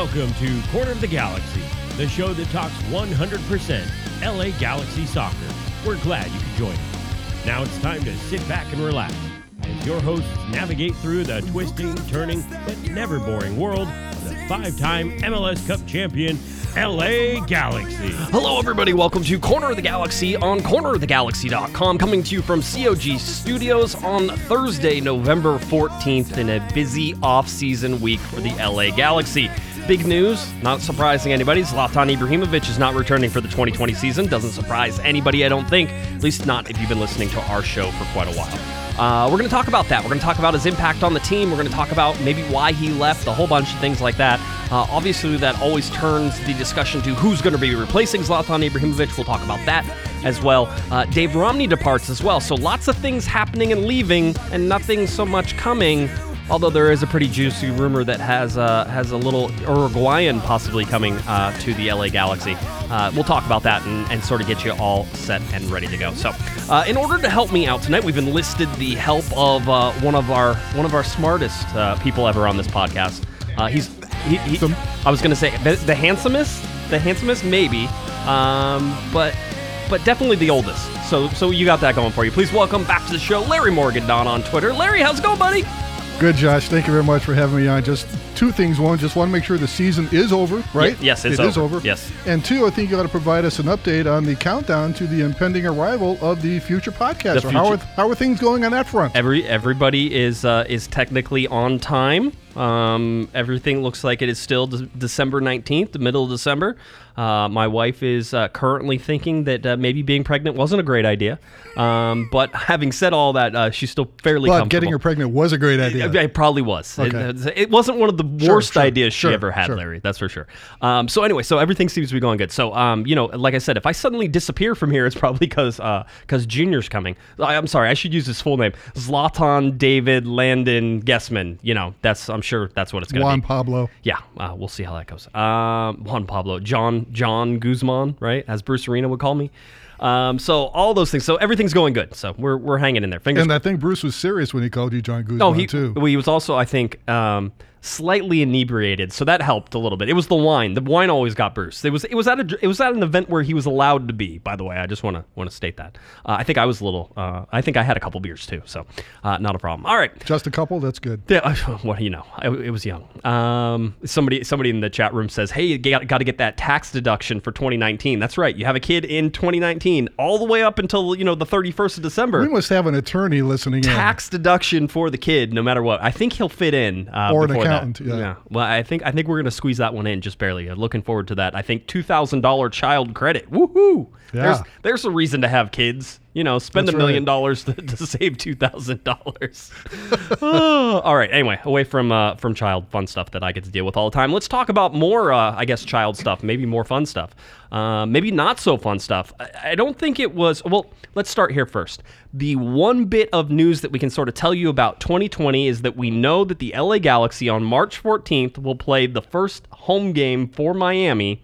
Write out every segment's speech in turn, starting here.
Welcome to Corner of the Galaxy, the show that talks 100% LA Galaxy soccer. We're glad you could join us. Now it's time to sit back and relax as your hosts navigate through the twisting, turning, but never boring world of the five time MLS Cup champion, LA Galaxy. Hello, everybody. Welcome to Corner of the Galaxy on cornerofthegalaxy.com, coming to you from COG Studios on Thursday, November 14th, in a busy off-season week for the LA Galaxy. Big news, not surprising anybody. Zlatan Ibrahimovic is not returning for the 2020 season. Doesn't surprise anybody, I don't think. At least not if you've been listening to our show for quite a while. Uh, we're going to talk about that. We're going to talk about his impact on the team. We're going to talk about maybe why he left, a whole bunch of things like that. Uh, obviously, that always turns the discussion to who's going to be replacing Zlatan Ibrahimovic. We'll talk about that as well. Uh, Dave Romney departs as well. So lots of things happening and leaving, and nothing so much coming. Although there is a pretty juicy rumor that has uh, has a little Uruguayan possibly coming uh, to the LA Galaxy. Uh, we'll talk about that and, and, sort of get you all set and ready to go. So, uh, in order to help me out tonight, we've enlisted the help of uh, one of our one of our smartest uh, people ever on this podcast. he's he, he, I was going to say the, the, handsomest, the handsomest maybe, um, but but definitely the oldest. So so you got that going for you. Please welcome back to the show, Larry Morgan Don on Twitter. Larry, how's it going, buddy? Good, Josh. Thank you very much for having me on. Just two things. One, just want to make sure the season is over, right? Y- yes, it's it over. Is over. Yes. And two, I think you ought to provide us an update on the countdown to the impending arrival of the future podcast. The future. How, are, how are things going on that front? Every everybody is uh, is technically on time. Um, everything looks like it is still de- December 19th, the middle of December. Uh, my wife is uh, currently thinking that uh, maybe being pregnant wasn't a great idea. Um, but having said all that, uh, she's still fairly but getting her pregnant was a great idea. It, it probably was. Okay. It, it, wasn't one of the worst sure, sure, ideas she sure, ever had, Larry. That's for sure. Um, so anyway, so everything seems to be going good. So um, you know, like I said, if I suddenly disappear from here, it's probably because because uh, Junior's coming. I, am sorry, I should use his full name: Zlatan David Landon Guessman. You know, that's I'm sure that's what it's going to be. Juan Pablo. Yeah, uh, we'll see how that goes. Um, Juan Pablo, John John Guzman, right? As Bruce Arena would call me. Um, so all those things. So everything's going good. So we're, we're hanging in there. Fingers and I think Bruce was serious when he called you John Guzman oh, he, too. Well, he was also, I think, um, slightly inebriated, so that helped a little bit. It was the wine. The wine always got Bruce. It was it was at a it was at an event where he was allowed to be. By the way, I just want to want to state that. Uh, I think I was a little. Uh, I think I had a couple beers too, so uh, not a problem. All right, just a couple. That's good. Yeah, what you know, it, it was young. Um, somebody somebody in the chat room says, "Hey, you got, got to get that tax deduction for 2019." That's right. You have a kid in 2019, all the way up until you know the 31st of December. We must have an attorney listening. In. Tax in. deduction for the kid, no matter what. I think he'll fit in. Uh, or an accountant. That. Yeah. yeah. Well, I think I think we're gonna squeeze that one in just barely. Uh, looking forward to that. I think two thousand dollar child credit. Woohoo! Yeah. There's there's a reason to have kids. You know, spend a million dollars to, to save two thousand dollars. All right. Anyway, away from uh, from child fun stuff that I get to deal with all the time. Let's talk about more, uh, I guess, child stuff. Maybe more fun stuff. Uh, maybe not so fun stuff. I, I don't think it was. Well, let's start here first. The one bit of news that we can sort of tell you about 2020 is that we know that the LA Galaxy on March 14th will play the first home game for Miami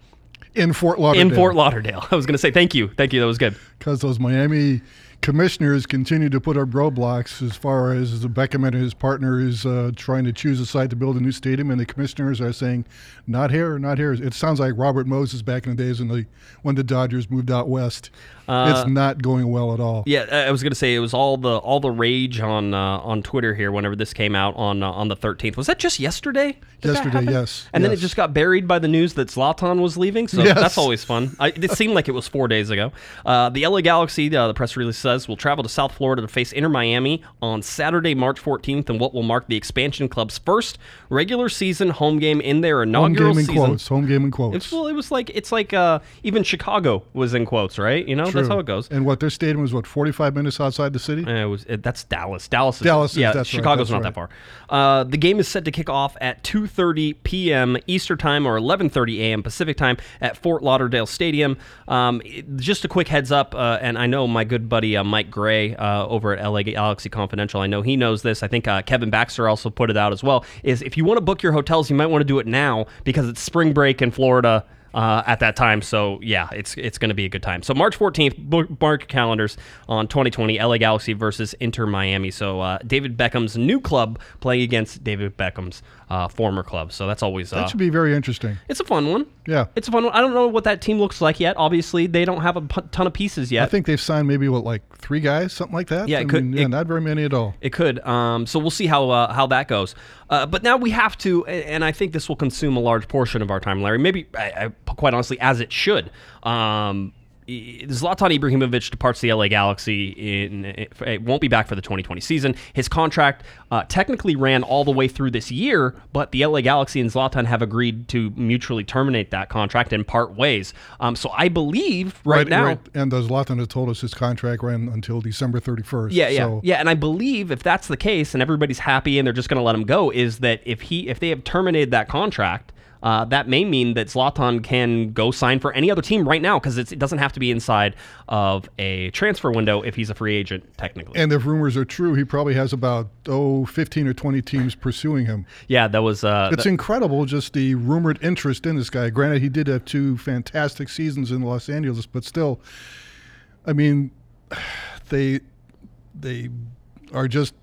in Fort Lauderdale. In Fort Lauderdale. I was going to say thank you. Thank you. That was good. Because those Miami commissioners continue to put up roadblocks as far as Beckham and his partner is uh, trying to choose a site to build a new stadium, and the commissioners are saying, "Not here, not here." It sounds like Robert Moses back in the days when the when the Dodgers moved out west. Uh, it's not going well at all. Yeah, I was going to say it was all the all the rage on uh, on Twitter here whenever this came out on uh, on the 13th. Was that just yesterday? yesterday, yes. And yes. then it just got buried by the news that Zlatan was leaving. So yes. that's always fun. I, it seemed like it was four days ago. Uh, the LA Galaxy, uh, the press release says, will travel to South Florida to face Inter Miami on Saturday, March 14th, and what will mark the expansion club's first regular season home game in their inaugural home game season. Quotes. Home game in quotes. It's, well, it was like it's like uh, even Chicago was in quotes, right? You know, True. That's how it goes. And what their stadium was, what 45 minutes outside the city? Uh, it was. It, that's Dallas. Dallas. Is, Dallas. Is, yeah, Chicago's right, not right. that far. Uh, the game is set to kick off at 2:30 p.m. Eastern time or 11:30 a.m. Pacific time at Fort Lauderdale Stadium. Um, just a quick heads up, uh, and I know my good buddy uh, Mike Gray uh, over at LA Galaxy Confidential. I know he knows this. I think uh, Kevin Baxter also put it out as well. Is if you want to book your hotels, you might want to do it now because it's spring break in Florida uh, at that time. So yeah, it's it's going to be a good time. So March 14th, mark calendars on 2020 LA Galaxy versus Inter Miami. So uh, David Beckham's new club playing against David Beckham's uh, former club. So that's always uh, That should be very interesting. it's a fun one. Yeah. It's a fun one. I don't know what that team looks like yet. Obviously, they don't have a p- ton of pieces yet. I think they've signed maybe what like three guys, something like that. Yeah, it I could- mean, yeah, it- not very many at all. It could. Um, so we'll see how uh, how that goes. Uh, but now we have to, and I think this will consume a large portion of our time, Larry. Maybe, I, I, quite honestly, as it should. Um, Zlatan Ibrahimovic departs the LA Galaxy. In it, it won't be back for the 2020 season. His contract uh, technically ran all the way through this year, but the LA Galaxy and Zlatan have agreed to mutually terminate that contract and part ways. Um, so I believe right, now. And uh, Zlatan has told us his contract ran until December 31st. Yeah, yeah, So, yeah. And I believe if that's the case, and everybody's happy, and they're just going to let him go, is that if he if they have terminated that contract, uh, that may mean that Zlatan can go sign for any other team right now because it doesn't have to be inside of a transfer window if he's a free agent technically. And if rumors are true, he probably has about oh 15 or 20 teams pursuing him. yeah, that was. Uh, It's incredible just the rumored interest in this guy. Granted, he did have two fantastic seasons in Los Angeles, but still, I mean, they they are just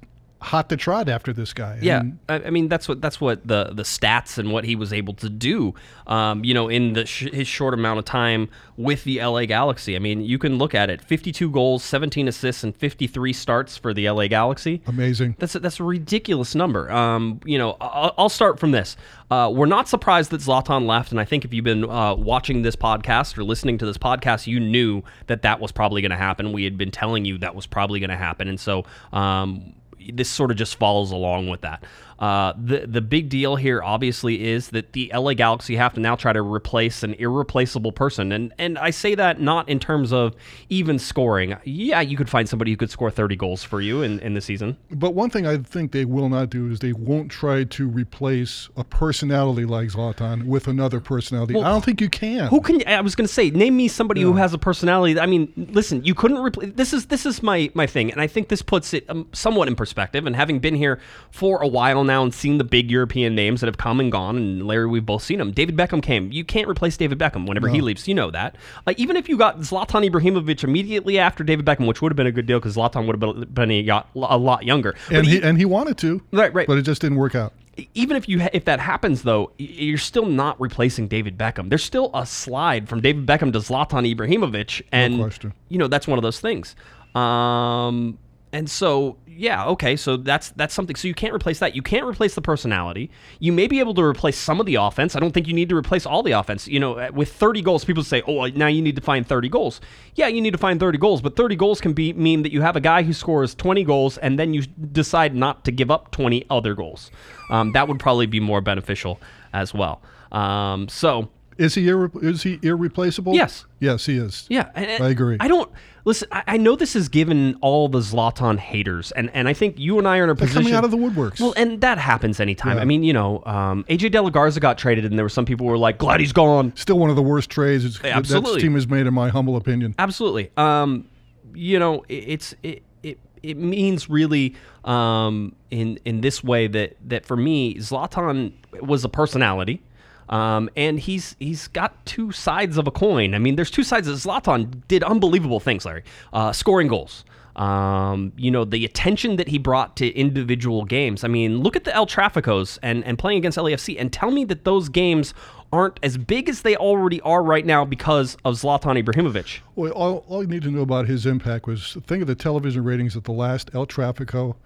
hot to trot after this guy. Yeah, And I, I mean that's what that's what the the stats and what he was able to do. Um, you know, in the sh- his short amount of time with the LA Galaxy. I mean, you can look at it: 52 goals, 17 assists, and 53 starts for the LA Galaxy. amazing. That's a, that's a ridiculous number. Um, you know, I'll, I'll start from this. Uh, we're not surprised that Zlatan left, and I think if you've been uh, watching this podcast or listening to this podcast, you knew that that was probably going to happen. We had been telling you that was probably going to happen, and so um, this sort of just follows along with that. Uh, the the big deal here, obviously, is that the LA Galaxy have to now try to replace an irreplaceable person, and and I say that not in terms of even scoring. Yeah, you could find somebody who could score 30 goals for you in, in the season. But one thing I think they will not do is they won't try to replace a personality like Zlatan with another personality. I don't think you can. Who can I was going to say? Name me somebody who has a personality. I mean, listen, you couldn't replace. This is this is my my thing, and I think this puts it um, somewhat in perspective. And having been here for a while now and seen the big European names that have come and gone, and Larry, we've both seen them. David Beckham came. You can't replace David Beckham whenever he leaves. You know that. Uh, even if you got Zlatan Ibrahimovic immediately after David Beckham, which would have been a good deal because Zlatan would have been, a, lot younger. But and he- he and he wanted to. Right, right. But it just didn't work out. even if you ha- if that happens though, you're still not replacing David Beckham. There's still a slide from David Beckham to Zlatan Ibrahimovic, and question. you know that's one of those things. Um, and so yeah, okay, so that's that's something. So you can't replace that. You can't replace the personality. You may be able to replace some of the offense. I don't think you need to replace all the offense. You know, with 30 goals, people say, "Oh, now you need to find 30 goals." Yeah, you need to find 30 goals, but 30 goals can be mean that you have a guy who scores 20 goals and then you decide not to give up 20 other goals. Um, that would probably be more beneficial as well. Um, so Is he irre- is he irreplaceable? Yes. Yes, he is. yeah, and- I agree. I don't listen. I, I know this has given all the Zlatan haters, and and I think you and I are in a They're position coming out of the woodworks. Well, and that happens anytime. Yeah. I mean, you know, um, AJ DeLaGarza got traded, and there were some people who were like, "Glad he's gone." Still one of the worst trades it's, that Absolutely. this team has made, in my humble opinion. Absolutely. Um, you know, it, it's it, it it means really um, in in this way that that for me, Zlatan was a personality. Um, and he's he's got two sides of a coin. I mean, there's two sides. Of Zlatan did unbelievable things, Larry. Uh, scoring goals. Um, you know, the attention that he brought to individual games. I mean, look at the El Traficos and, and playing against LAFC and tell me that those games aren't as big as they already are right now because of Zlatan Ibrahimovic. Well, all, all you need to know about his impact was think of the television ratings at the last El Trafico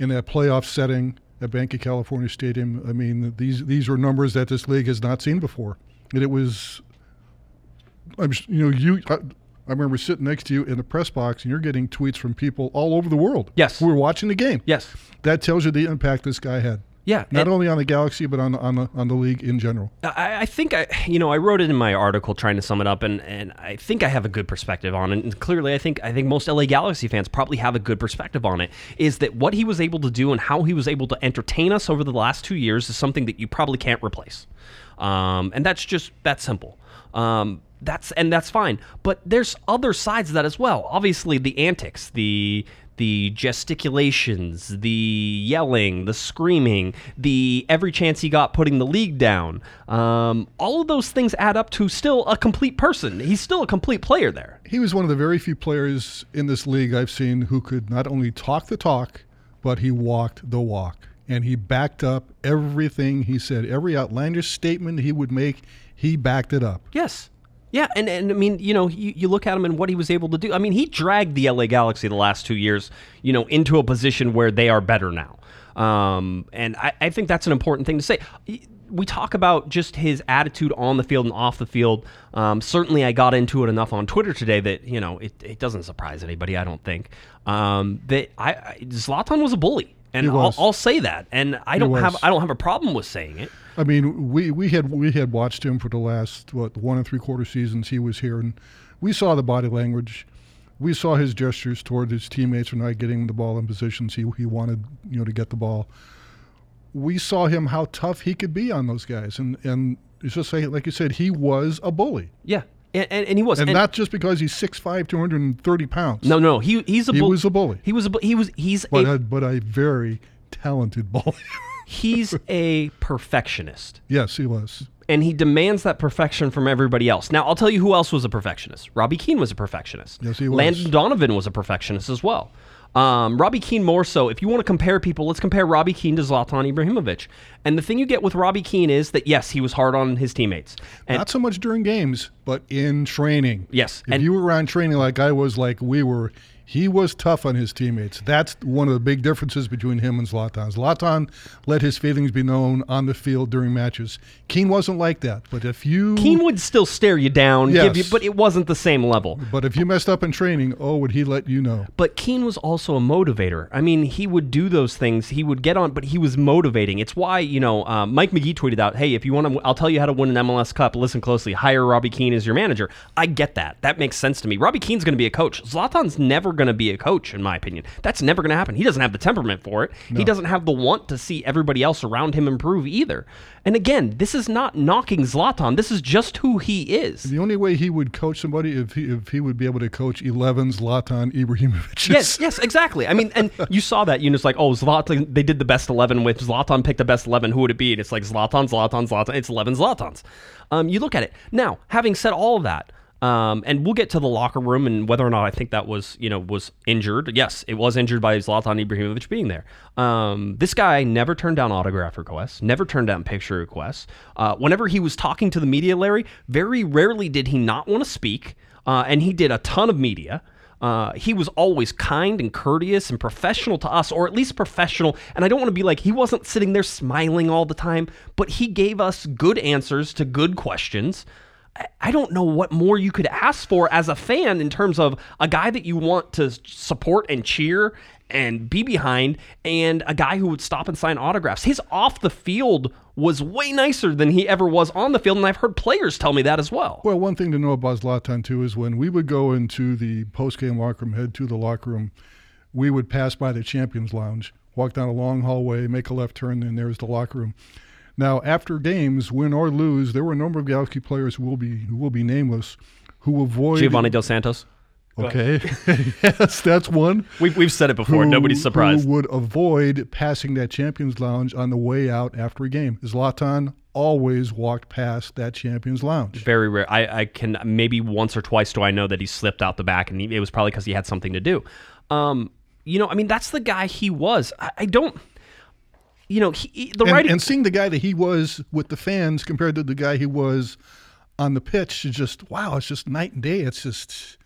in that playoff setting at Bank of California Stadium. I mean, these these were numbers that this league has not seen before, and it was. I'm you know you. I, I remember sitting next to you in the press box, and you're getting tweets from people all over the world. Yes. who were watching the game. Yes. that tells you the impact this guy had. Yeah. Not and only on the Galaxy, but on the, on the on the league in general. I, I think I, you know, I wrote it in my article trying to sum it up, and, and I think I have a good perspective on it. And clearly, I think I think most LA Galaxy fans probably have a good perspective on it. Is that what he was able to do and how he was able to entertain us over the last two years is something that you probably can't replace, um, and that's just that simple. Um, that's and that's fine. But there's other sides of that as well. Obviously, the antics, the the gesticulations, the yelling, the screaming, the every chance he got putting the league down. Um, all of those things add up to still a complete person. He's still a complete player there. He was one of the very few players in this league I've seen who could not only talk the talk, but he walked the walk. and he backed up everything he said. Every outlandish statement he would make, he backed it up. Yes. Yeah, and, and I mean, you know, you, you look at him and what he was able to do. I mean, he dragged the LA Galaxy the last two years, you know, into a position where they are better now. Um, and I, I think that's an important thing to say. We talk about just his attitude on the field and off the field. Um, certainly, I got into it enough on Twitter today that you know it, it doesn't surprise anybody. I don't think um, that I, I Zlatan was a bully, and I'll. I'll say that, and I don't was. have I don't have a problem with saying it. I mean, we, we had we had watched him for the last what one and three quarter seasons he was here, and we saw the body language, we saw his gestures toward his teammates for not getting the ball in positions he he wanted you know to get the ball. We saw him how tough he could be on those guys, and and it's just like like you said, he was a bully, Yeah, and, and, and he was, and, and- not just because he's 6'5", 230 pounds. No, no, he he's a He bull- was a bully. He was a bu- he was he's but a, a, but a very talented bully. he's a perfectionist, yes, he was. and he demands that perfection from everybody else. Now, I'll tell you who else was a perfectionist. Robbie Keane was a perfectionist. Yes, he was. Landon Donovan was a perfectionist as well. Um, Robbie Keane more so. If you want to compare people, let's compare Robbie Keane to Zlatan Ibrahimovic. And the thing you get with Robbie Keane is that yes, he was hard on his teammates. And Not so much during games, but in training. Yes, If and- you were around training like I was, like we were, he was tough on his teammates. That's one of the big differences between him and Zlatan. Zlatan let his feelings be known on the field during matches. Keane wasn't like that. But if you Keane would still stare you down, give you, but it wasn't the same level. but if you messed up in training, oh, would he let you know? But Keane was also a motivator. I mean, he would do those things. He would get on, but he was motivating. It's why you know um, Mike Magee tweeted out, "Hey, if you want to, I'll tell you how to win an MLS Cup. Listen closely. Hire Robbie Keane as your manager." I get that. That makes sense to me. Robbie Keane's going to be a coach. Zlatan's never going to be a coach, in my opinion. That's never going to happen. He doesn't have the temperament for it. He doesn't have the want to see everybody else around him improve either. And again, this is not knocking Zlatan. This is just who he is. The only way he would coach somebody if he if he would be able to coach 11 Zlatan Ibrahimovic. Yes, yes, exactly. I mean, and you saw that. You know, it's like, oh, Zlatan. They did the best eleven with Zlatan. Picked the best eleven. Who would it be? And it's like Zlatan, Zlatan, Zlatan. It's eleven Zlatans. Um, you look at it now. Having said all of that, um, and we'll get to the locker room and whether or not I think that was, you know, was injured. Yes, it was injured by Zlatan Ibrahimovic being there. Um, this guy never turned down autograph requests, never turned down picture requests. Uh, whenever he was talking to the media, Larry, very rarely did he not want to speak, uh, and he did a ton of media. Uh, he was always kind and courteous and professional to us, or at least professional. And I don't want to be like he wasn't sitting there smiling all the time, but he gave us good answers to good questions. I- don't know what more you could ask for as a fan in terms of a guy that you want to support and cheer and be behind, and a guy who would stop and sign autographs. His off the field was way nicer than he ever was on the field, and I've heard players tell me that as well. Well, one thing to know about Zlatan too is when we would go into the post-game locker room, head to the locker room, we would pass by the Champions Lounge, walk down a long hallway, make a left turn, and there's the locker room. Now, after games, win or lose, there were a number of Galaxy players who will be who will be nameless, who avoid Giovanni Dos Santos. Okay, yes, that's one. We've, we've said it before. who- Nobody's surprised. Who would avoid passing that Champions Lounge on the way out after a game? Zlatan always walked past that Champions Lounge. Very rare. I, I can maybe once or twice do I know that he slipped out the back, and he, it was probably because he had something to do. Um, you know, I mean, that's the guy he was. I, I don't. You know, he, he- the and, writing. and seeing the guy that he was with the fans compared to the guy he was on the pitch is just wow. It's just night and day. It's just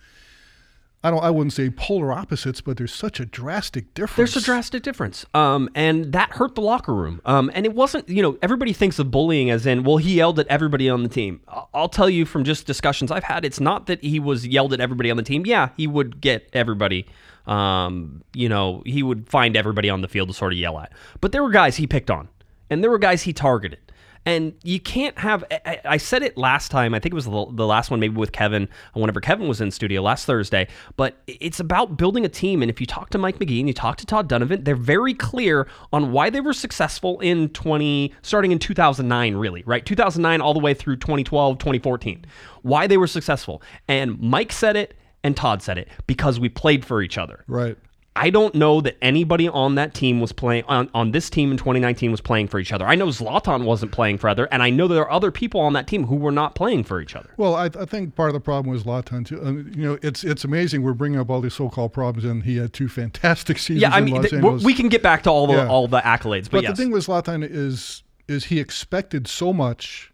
I don't. I wouldn't say polar opposites, but there's such a drastic difference. There's a drastic difference, um, and that hurt the locker room. Um, and it wasn't, you know, everybody thinks of bullying as in, well, he yelled at everybody on the team. I'll tell you from just discussions I've had, it's not that he was yelled at everybody on the team. Yeah, he would get everybody, um, you know, he would find everybody on the field to sort of yell at. But there were guys he picked on, and there were guys he targeted. And you can't have. I- said it last time. I think it was the, the last one, maybe with Kevin, whenever Kevin was in studio last Thursday. But it's about building a team. And if you talk to Mike Magee and you talk to Todd Dunivant, they're very clear on why they were successful in 20, starting in 2009, really, right? 2009 all the way through 2012, 2014. Why they were successful. And Mike said it and Todd said it because we played for each other. right. I don't know that anybody on that team was playing on, on this team in 2019 was playing for each other. I know Zlatan wasn't playing for other, and I know there are other people on that team who were not playing for each other. Well, I, I think part of the problem was Zlatan too. Uh, you know, it's it's amazing we're bringing up all these so-called problems, and he had two fantastic seasons. Yeah, I in mean, th- we can get back to all the Yeah. all the accolades, but, But yes. the thing with Zlatan is is he expected so much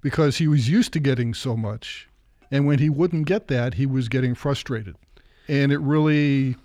because he was used to getting so much, and when he wouldn't get that, he was getting frustrated, and it really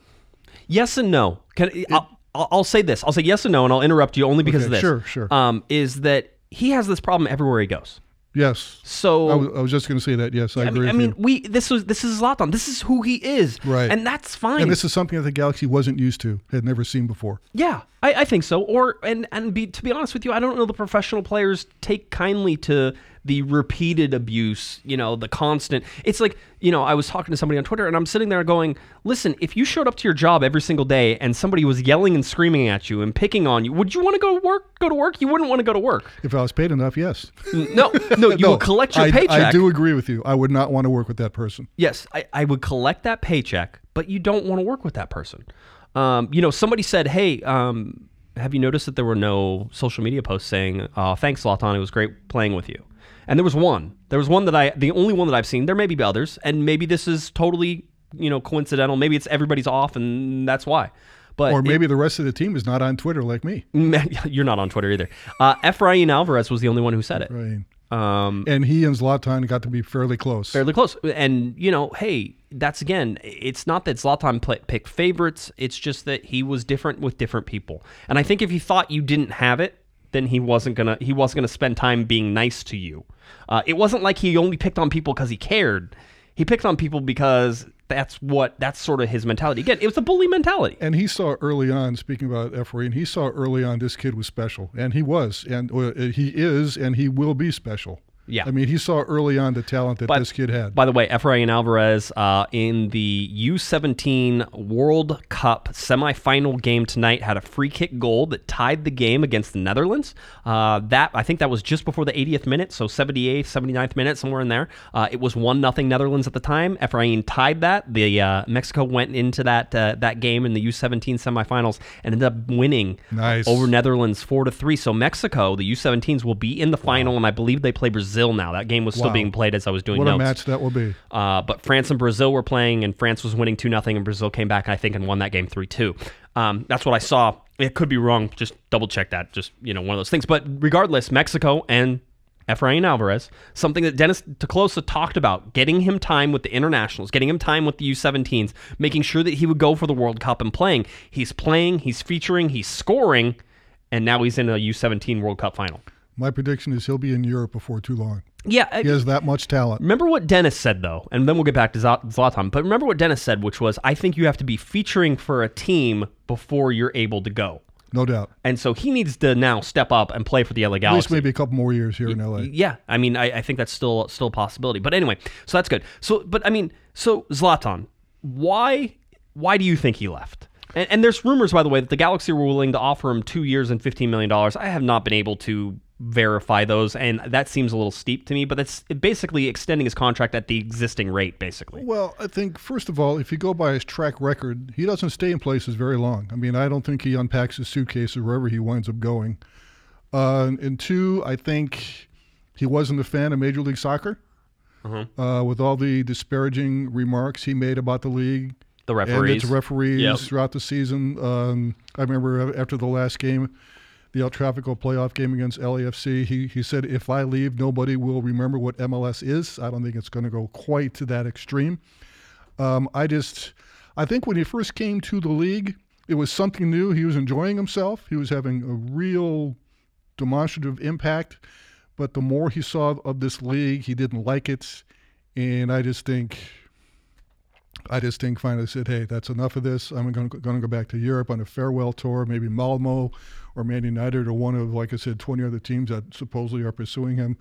Yes and no. Can I'll, I'll I'll say this. I'll say yes and no, and I'll interrupt you only because Okay, of this. sure, sure. Um, is that he has this problem everywhere he goes. yes. So I was, I was just going to say that. Yes, I I agree mean, I mean, you. we this was this is Zlatan. This is who he is, Right. And that's fine. And this is something that the Galaxy wasn't used to, had never seen before. yeah, I, I think so. Or and and be to be honest with you, I don't know the professional players take kindly to the repeated abuse. You know, the constant. It's like you know, I was talking to somebody on Twitter, and I'm sitting there going, "Listen, if you showed up to your job every single day and somebody was yelling and screaming at you and picking on you, would you want to go to work? Go to work? You wouldn't want to go to work. If I was paid enough, yes. No, no, you will collect your I, paycheck. I do agree with you. I would not want to work with that person. Yes, I, I would collect that paycheck, but you don't want to work with that person. Um, you know, somebody said, "Hey, um, have you noticed that there were no social media posts saying, uh, thanks, Latan, it was great playing with you?" And there was one. There was one that I, the only one that I've seen. There may be others, and maybe this is totally, you know, coincidental. Maybe it's everybody's off, and that's why. But Or it- maybe the rest of the team is not on Twitter like me. you're not on Twitter either. Uh, Efrain Alvarez was the only one who said it. Right. Um, And he and Zlatan got to be fairly close. fairly close. And you know, hey, that's again, it's not that Zlatan play, picked favorites. It's just that he was different with different people. And I think if he thought you didn't have it, then he wasn't gonna he wasn't gonna spend time being nice to you. Uh, it wasn't like he only picked on people because he cared. He picked on people because that's what that's sort of his mentality. Again, it was a bully mentality. And he saw early on, speaking about Efrain, he saw early on this kid was special. And he was. And uh, he is, and he will be special. Yeah. I mean, he saw early on the talent that But- this kid had. By the way, Efrain Alvarez uh, in the U17 World Cup semifinal game tonight had a free kick goal that tied the game against the Netherlands. Uh, that I think that was just before the 80th minute, so 78th, 79th minute, somewhere in there. Uh, it was one nothing Netherlands at the time. Efrain tied that. The uh, Mexico went into that uh, that game in the U17 semifinals and ended up winning Nice. over Netherlands four to three. So Mexico, the U17s, will be in the final, and I believe they play Brazil now. That game was still Wow. being played as I was doing what notes. a match that will be. Uh, but France and Brazil were playing, and France was winning 2 0, and Brazil came back, I think, and won that game 3 2. Um, that's what I saw. It could be wrong. Just double check that. Just, you know, one of those things. But regardless, Mexico and Efrain Alvarez, something that Dennis te Kloese talked about, getting him time with the internationals, getting him time with the U17s, making sure that he would go for the World Cup and playing. He's playing, he's featuring, he's scoring, and now he's in a U17 World Cup final. My prediction is he'll be in Europe before too long. Yeah, I- He has that much talent. Remember what Dennis said, though, and then we'll get back to Zlatan. But remember what Dennis said, which was, I think you have to be featuring for a team before you're able to go. No doubt. And so he needs to now step up and play for the LA Galaxy. At least maybe a couple more years here in LA. Yeah, I mean, I, I think that's still still a possibility. But anyway, so that's good. So, but I mean, so Zlatan, why why do you think he left? And, and there's rumors, by the way, that the Galaxy were willing to offer him two years and fifteen million dollars. I have not been able to verify those, and that seems a little steep to me. But that's basically extending his contract at the existing rate, basically. Well, I think first of all, if you go by his track record, he doesn't stay in places very long. I mean, I don't think he unpacks his suitcases wherever he winds up going. Uh, and two, I think he wasn't a fan of Major League Soccer. Uh, with all the disparaging remarks he made about the league The and referees. its referees Yep. throughout the season. Um, I remember after the last game, the El Trafico playoff game against LAFC, he, he said, if I leave, nobody will remember what MLS is. I don't think it's going to go quite to that extreme. Um, I just, I think when he first came to the league, it was something new. He was enjoying himself. He was having a real demonstrative impact. But the more he saw of this league, he didn't like it. And I just think, I just think finally said, hey, that's enough of this. I'm going to, go back to Europe on a farewell tour, maybe Malmo or Man United or one of, like I said, 20 other teams that supposedly are pursuing him.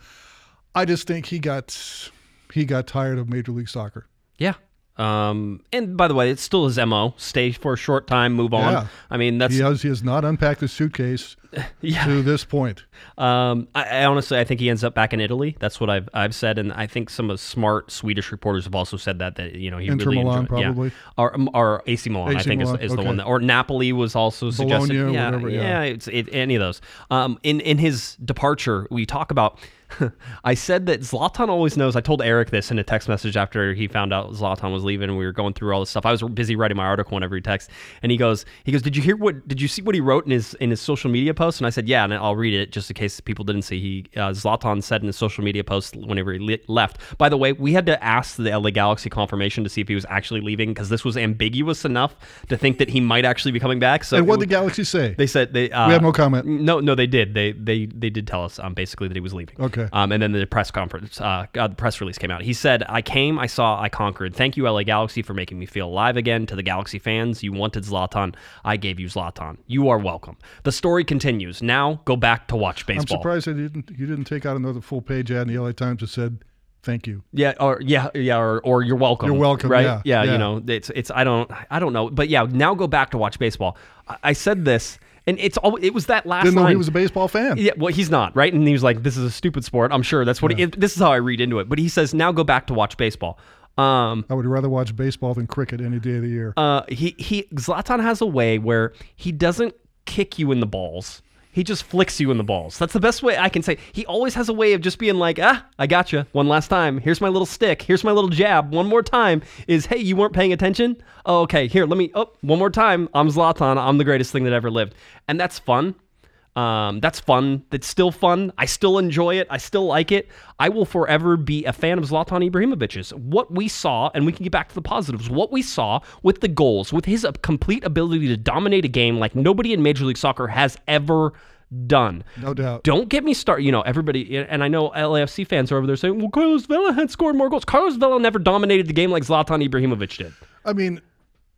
I just think he got he got tired of Major League Soccer. Yeah. Um, and by the way, it's still his mo. Stay for a short time, move on. Yeah. I mean, that's He has, he has not unpacked his suitcase yeah. to this point. Um, I, I honestly, I think he ends up back in Italy. That's what I've I've said, and I think some of smart Swedish reporters have also said that that you know he Inter really Milan, enjoyed, probably. yeah. or or AC Milan. I think Milan, is, is the one that or Napoli was also suggested. Bologna, yeah, whatever, yeah. it's it, any of those. Um, in in his departure, we talk about. I said that Zlatan always knows. I told Eric this in a text message after he found out Zlatan was leaving, and we were going through all this stuff. I was busy writing my article whenever he texts, and he goes, he goes, "Did you hear what? Did you see what he wrote in his in his social media post?" And I said, "Yeah," and I'll read it just in case people didn't see. He uh, Zlatan said in his social media post whenever he le- left. By the way, we had to ask the LA Galaxy confirmation to see if he was actually leaving because this was ambiguous enough to think that he might actually be coming back. So And what did the Galaxy say? they said they. Uh, We have no comment. No, no, they did. They they they did tell us um, basically that he was leaving. Okay. Um, and then the press conference, uh, uh, the press release came out. He said, "I came, I saw, I conquered. Thank you, LA Galaxy, for making me feel alive again. To the Galaxy fans, you wanted Zlatan. I gave you Zlatan. You are welcome." The story continues. Now go back to watch baseball. I'm surprised you didn't, you didn't take out another full page ad in the LA Times that said, thank you. Yeah, or yeah, yeah, or, or you're welcome. You're welcome, right? yeah, yeah, yeah. you know, it's it's I don't I don't know, but yeah, now go back to watch baseball. I, I said this, and it's all it was that last Didn't know line. he was a baseball fan. Yeah, well, he's not, right? And he was like, "This is a stupid sport." I'm sure that's what. He, this is how I read into it. But he says, "Now go back to watch baseball." Um, I would rather watch baseball than cricket any day of the year. uh, he he Zlatan has a way where he doesn't kick you in the balls. He just flicks you in the balls. That's the best way I can say. He always has a way of just being like, ah, I got you. One last time. Here's my little stick. Here's my little jab. One more time is, hey, you weren't paying attention? Oh, okay. Here, let me, oh, one more time. I'm Zlatan. I'm the greatest thing that ever lived. And that's fun. Um, that's fun. That's still fun. I still enjoy it. I still like it. I will forever be a fan of Zlatan Ibrahimovic's. What we saw, and we can get back to the positives, what we saw with the goals, with his complete ability to dominate a game like nobody in Major League Soccer has ever done. no doubt. Don't get me started. You know, everybody, and I know LAFC fans are over there saying, well, Carlos Vela had scored more goals. Carlos Vela never dominated the game like Zlatan Ibrahimovic did. I mean,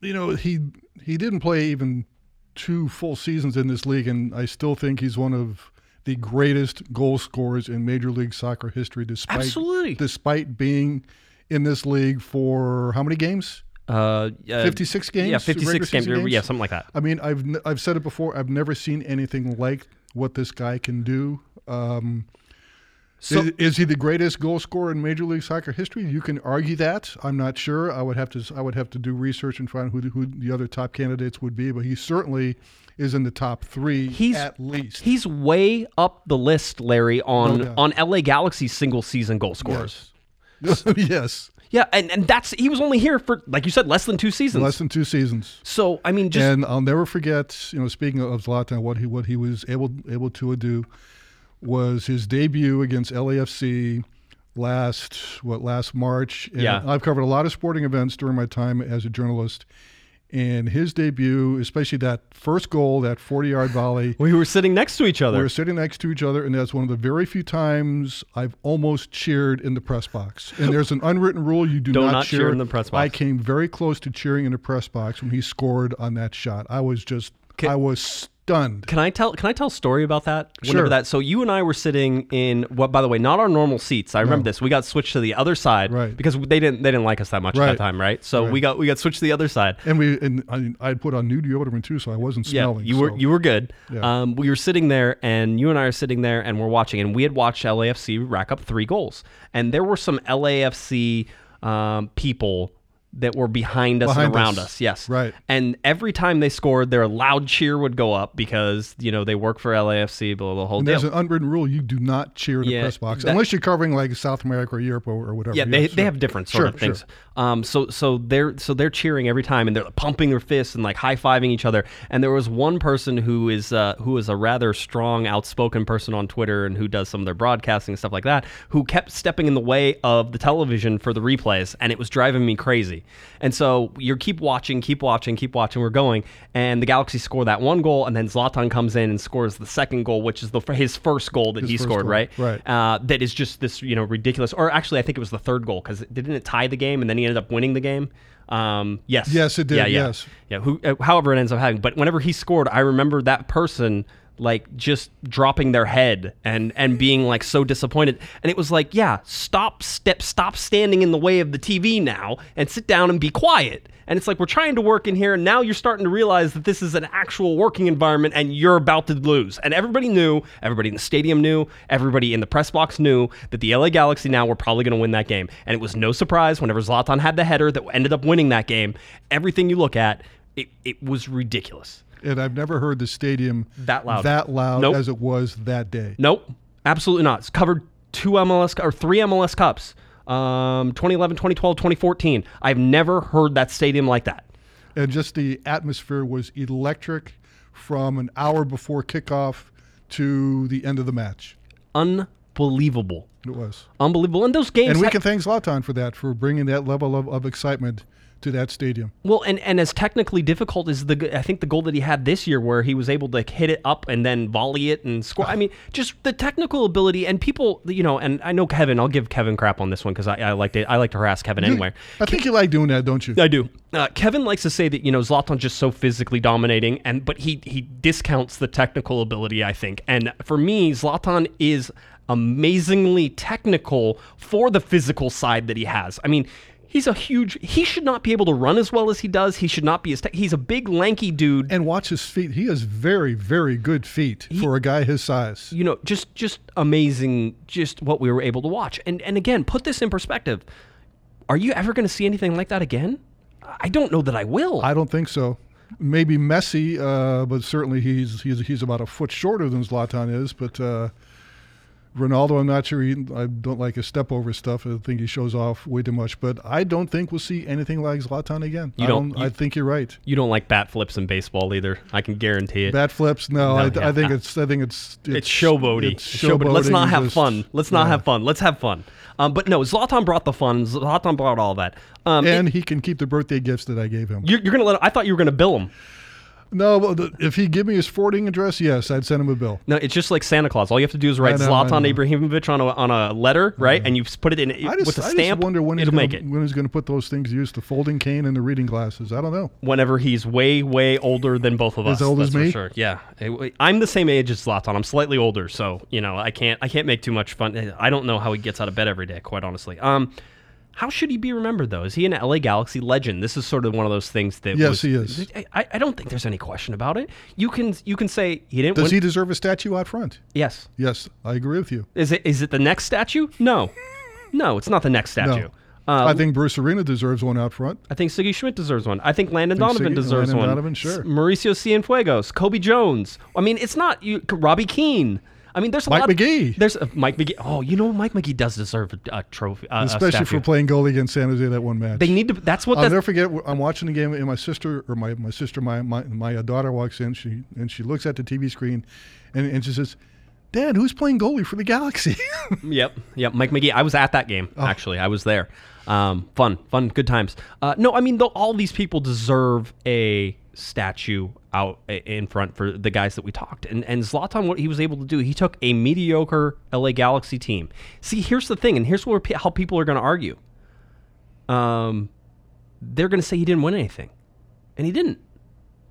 you know, he he didn't play even two full seasons in this league, and I still think he's one of the greatest goal scorers in Major League Soccer history, despite Absolutely. despite being in this league for how many games? Uh, uh, 56 games? Yeah, 56 games. season Yeah, something like that. I mean, I've I've said it before. I've never seen anything like what this guy can do. Um, So- is, is he the greatest goal scorer in Major League Soccer history? You can argue that. I'm not sure. I would have to I would have to do research and find who the, who the other top candidates would be. But he certainly is in the top three He's- at least. He's way up the list, Larry, on No on LA Galaxy single season goal scorers. yes. yes, Yeah, and, and that's he was only here for like you said less than two seasons. less than two seasons. so I mean, just and I'll never forget, you know, speaking of Zlatan, what he what he was able able to do was his debut against LAFC last what last March. And Yeah. I've covered a lot of sporting events during my time as a journalist. And his debut, especially that first goal, that 40 yard volley, we were sitting next to each other. we were sitting next to each other, and that's one of the very few times I've almost cheered in the press box. And there's an unwritten rule you do Do not, not cheer in the press box. I came very close to cheering in the press box when he scored on that shot. I was just, I was stunned. Can I tell? Can I tell a story about that? Sure. Whenever that. So you and I were sitting in what? By the way, not our normal seats. I remember this. We got switched to the other side, Right. Because they didn't they didn't like us that much at Right. that time, right? So Right. we got we got switched to the other side. And we and I, I put on new deodorant too, so I wasn't smelling. Yeah, you were so- you were good. Yeah. Um, we were sitting there, and you and I are sitting there, and we're watching, and we had watched LAFC rack up three goals, and there were some LAFC um, people that were behind us Behind and around us. us. Yes, Right. And every time they scored, their loud cheer would go up because you know they work for LAFC, blah blah, the whole And deal. there's an unwritten rule: you do not cheer in Yeah, the press box that- unless you're covering like South America or Europe or, or whatever. Yeah, they, they have different sort Sure, of things. sure. Um, so so they're so they're cheering every time and they're pumping their fists and like high fiving each other. And there was one person who is uh, who is a rather strong, outspoken person on Twitter and who does some of their broadcasting and stuff like that, who kept stepping in the way of the television for the replays, and it was driving me crazy. And so you keep watching, keep watching, keep watching. We're going, and the Galaxy score that one goal, and then Zlatan comes in and scores the second goal, which is the his first goal that His he scored, goal, right? right. uh, that is just this you know ridiculous. Or actually, I think it was the third goal because didn't it tie the game and then he ended up winning the game. Um, yes, Yes, it did, Yeah, yeah. yes. yeah. Who, uh, however, it ends up having. But whenever he scored, I remember that person like just dropping their head and and being like so disappointed. And it was like yeah stop step stop standing in the way of the TV now and sit down and be quiet. And it's like we're trying to work in here and now you're starting to realize that this is an actual working environment and you're about to lose. And everybody knew everybody in the stadium knew everybody in the press box knew that the LA Galaxy now were probably going to win that game. And it was no surprise whenever Zlatan had the header that ended up winning that game everything you look at it, it was ridiculous and I've never heard the stadium That loud. that loud Nope. as it was that day. Nope, absolutely not. It's covered two MLS or three MLS Cups. Um, 2011, 2012, 2014. I've never heard that stadium like that. And just the atmosphere was electric from an hour before kickoff to the end of the match. Unbelievable. It was. Unbelievable. And those games. And we ha- can thank Zlatan for that, for bringing that level of, of excitement to that stadium. Well, and, and as technically difficult as the I think the goal that he had this year, where he was able to hit it up and then volley it and score. I mean, just the technical ability and people, you know. And I know Kevin. I'll give Kevin crap on this one because I, I like to I like to harass Kevin anyway. I think you like doing that, don't you? I do. Uh, Kevin likes to say that you know Zlatan's just so physically dominating, and but he he discounts the technical ability. I think, and for me, Zlatan is amazingly technical for the physical side that he has. I mean. He's a huge. He should not be able to run as well as he does. He should not be as. Te- he's a big, lanky dude. And watch his feet. He has very, very good feet for a guy his size. you know, just just amazing. Just what we were able to watch. And and again, put this in perspective. Are you ever going to see anything like that again? I don't know that I will. I don't think so. Maybe Messi, uh, but certainly he's he's he's about a foot shorter than Zlatan is. But uh, Ronaldo, I'm not sure. He, I don't like his step over stuff. I think he shows off way too much. But I don't think we'll see anything like Zlatan again. You I don't- you- I think you're right. You don't like bat flips in baseball either. I can guarantee it. Bat flips. No, I, yeah, I think no. it's. I think it's. it's showboaty. It's It's showboaty. Let's not have just- fun. Let's not yeah. have fun. Let's have fun. Um, but no, Zlatan brought the fun. Zlatan brought all that. Um, And he can keep the birthday gifts that I gave him. you're, you're gonna let. I thought you were gonna bill him. No, if he give me his forwarding address, yes, I'd send him a bill. No, it's just like Santa Claus. All you have to do is write I know, Zlatan. Ibrahimovic on a on a letter, right? And you put it in I just, with a stamp. I just wonder when he's gonna, it. going to put those things used the folding cane and the reading glasses. I don't know. Whenever he's way way older than both of us, As old as me? sure. Yeah, I'm the same age as Zlatan. I'm slightly older, so you know I can't I can't make too much fun. I don't know how he gets out of bed every day, quite honestly. Um, how should he be remembered though? Is he an LA Galaxy legend? This is sort of one of those things that Yes, was- he is. I, I don't think there's any question about it. You can you can say he didn't. Does win. he deserve a statue out front? Yes. Yes, I agree with you. Is it is it the next statue? No, no, it's not the next statue. No. Uh, I think Bruce Arena deserves one out front. I think Sigi Schmid deserves one. I think Landon think Donovan Sigi- deserves Landon one. Donovan, sure. Mauricio Cienfuegos, Cobi Jones. I mean, it's not you. Robbie Keane. I mean, there's a Mike lot. of- Magee. There's uh, Mike Magee. Oh, you know, Mike Magee does deserve a, a trophy, uh, Especially statue. for playing goalie against San Jose that one match. They need to. That's what. I'll never forget. I'm watching the game, and my sister or my, my sister, my, my my daughter walks in. She and she looks at the TV screen, and, and she says, "Dad, who's playing goalie for the Galaxy?" Yep, yep. Mike Magee. I was at that game. Oh. Actually, I was there. Um, fun, fun, good times. Uh, no, I mean, though, all these people deserve a statue out in front for the guys that we talked. And and Zlatan, what he was able to do, he took a mediocre LA Galaxy team. See, here's the thing, and here's where how people are going to argue. Um, they're going to say he didn't win anything, and he didn't.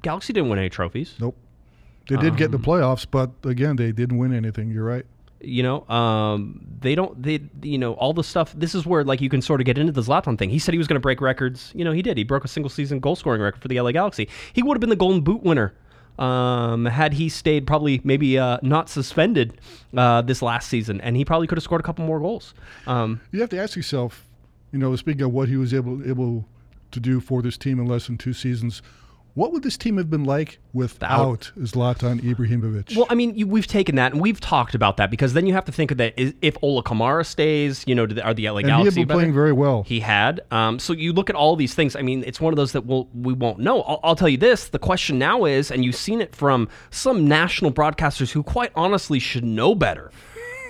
Galaxy didn't win any trophies. nope. They did get in Um, the playoffs, but again, they didn't win anything. You're right. You know um they don't they you know all the stuff this is where like you can sort of get into the Zlatan thing. He said he was going to break records. You know he did. He broke a single season goal scoring record for the LA Galaxy. He would have been the golden boot winner um had he stayed probably maybe uh not suspended uh this last season. And he probably could have scored a couple more goals. Um You have to ask yourself, you know, speaking of what he was able able to do for this team in less than two seasons, what would this team have been like without Zlatan Ibrahimovic? Well, I mean, you, we've taken that and we've talked about that because then you have to think of that is, if Ola Kamara stays, you know, the, are the LA and he had Galaxy been playing very well. He had. Um, so you look at all these things. I mean, it's one of those that we'll, we won't know. I'll, I'll tell you this: the question now is, and you've seen it from some national broadcasters who, quite honestly, should know better.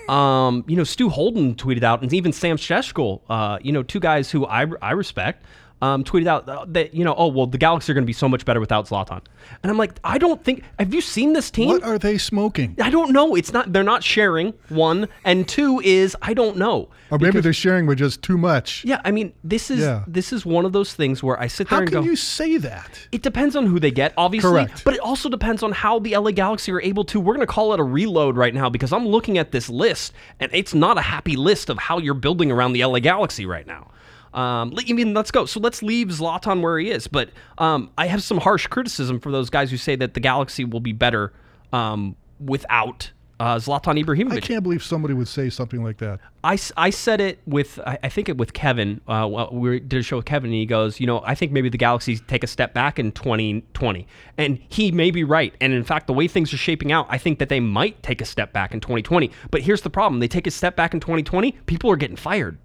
Um, you know, Stu Holden tweeted out, and even Sam Sheshko, uh, you know, two guys who I, I respect. Um, tweeted out that you know, oh well, the Galaxy are going to be so much better without Zlatan, and I'm like, I don't think. Have you seen this team? What are they smoking? I don't know. It's not. They're not sharing. One and two is I don't know. Or maybe they're sharing with just too much. Yeah, I mean, this is Yeah. this is one of those things where I sit there How and go. How can you say that? It depends on who they get, obviously. Correct. But it also depends on how the LA Galaxy are able to. We're going to call it a reload right now because I'm looking at this list and it's not a happy list of how you're building around the LA Galaxy right now. Um, I mean, let's go. So let's leave Zlatan where he is. But um, I have some harsh criticism for those guys who say that the Galaxy will be better um, without uh, Zlatan Ibrahimovic. I can't believe somebody would say something like that. I, I said it with I, I think it with Kevin. Uh, well, we did a show with Kevin, and he goes, you know, I think maybe the Galaxy take a step back in 2020, and he may be right. And in fact, the way things are shaping out, I think that they might take a step back in 2020. But here's the problem: they take a step back in 2020, people are getting fired.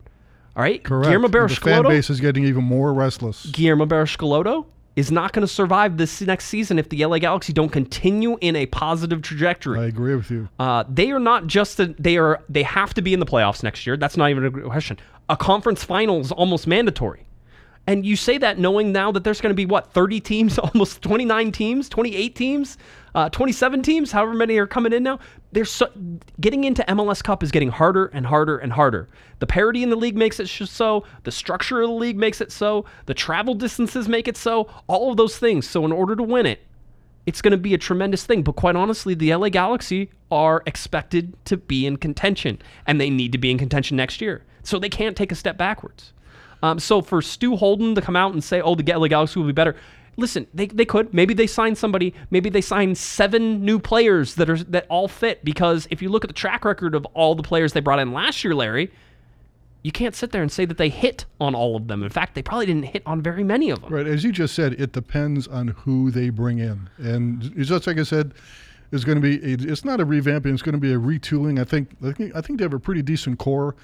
All right, Correct. Guillermo the fan base is getting even more restless. Guillermo Barros-Schelotto is not going to survive this next season if the LA Galaxy don't continue in a positive trajectory. I agree with you. Uh, they are not just a, they are they have to be in the playoffs next year. That's not even a question. A conference final is almost mandatory. And you say that knowing now that there's going to be what 30 teams, almost 29 teams, 28 teams, uh, 27 teams, however many are coming in now. There's so, getting into MLS Cup is getting harder and harder and harder. The parity in the league makes it so. The structure of the league makes it so. The travel distances make it so. All of those things. So in order to win it, it's going to be a tremendous thing. But quite honestly, the LA Galaxy are expected to be in contention, and they need to be in contention next year. So they can't take a step backwards. Um, so for Stu Holden to come out and say, "Oh, the LA Galaxy will be better," listen, they, they could. Maybe they sign somebody. Maybe they sign seven new players that are that all fit. Because if you look at the track record of all the players they brought in last year, Larry, you can't sit there and say that they hit on all of them. In fact, they probably didn't hit on very many of them. Right, as you just said, it depends on who they bring in, and just like I said, it's going to be. A, it's not a revamping; it's going to be a retooling. I think. I think. I think they have a pretty decent core,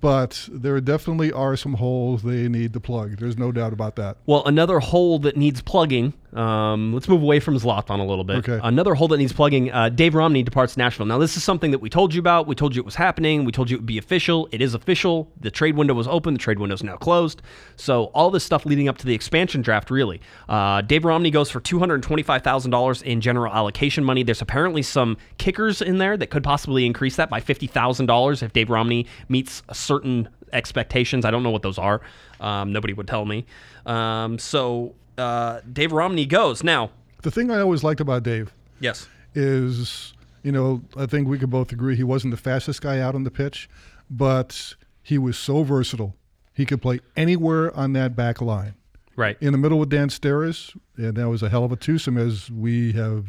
but there definitely are some holes they need to plug. There's no doubt about that. Well, another hole that needs plugging. Um, let's move away from Zlatan a little bit. Okay. Another hole that needs plugging. Uh, Dave Romney departs Nashville. Now, this is something that we told you about. We told you it was happening. We told you it would be official. It is official. The trade window was open. The trade window is now closed. So all this stuff leading up to the expansion draft, really. Uh, Dave Romney goes for two hundred twenty-five thousand dollars in general allocation money. There's apparently some kickers in there that could possibly increase that by fifty thousand dollars if Dave Romney meets certain expectations. I don't know what those are. Um, nobody would tell me. Um, so uh, Dave Romney goes now. The thing I always liked about Dave Yes. is, you know, I think we could both agree he wasn't the fastest guy out on the pitch, but he was so versatile. He could play anywhere on that back line. Right. in the middle with Dan Steres, and that was a hell of a twosome, as we have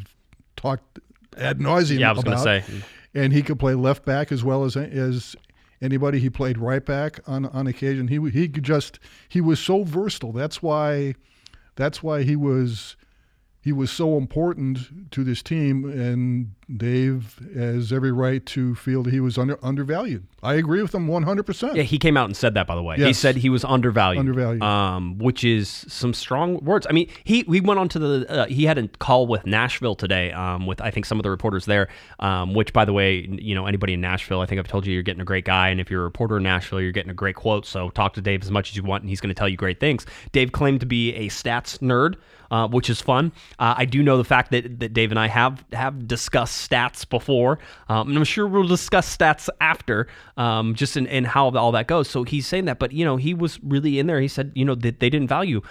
talked ad nauseum Yeah, I was going to say. And he could play left back as well as as anybody. He played right back on on occasion. He he could just he was so versatile. That's why that's why he was he was so important to this team. And Dave has every right to feel that he was under undervalued. I agree with him one hundred percent. Yeah, he came out and said that. By the way, he said he was undervalued. Undervalued. um, which is some strong words. I mean, he we went on to the uh, he had a call with Nashville today, um, with I think some of the reporters there. Um, which, by the way, you know anybody in Nashville, I think I've told you you're getting a great guy, and if you're a reporter in Nashville, you're getting a great quote. So talk to Dave as much as you want, and he's going to tell you great things. Dave claimed to be a stats nerd. Uh, which is fun. Uh, I do know the fact that, that Dave and I have have discussed stats before, um, and I'm sure we'll discuss stats after, um, just in, in how all that goes. So he's saying that, but you know, he was really in there. He said, you know, that they didn't value.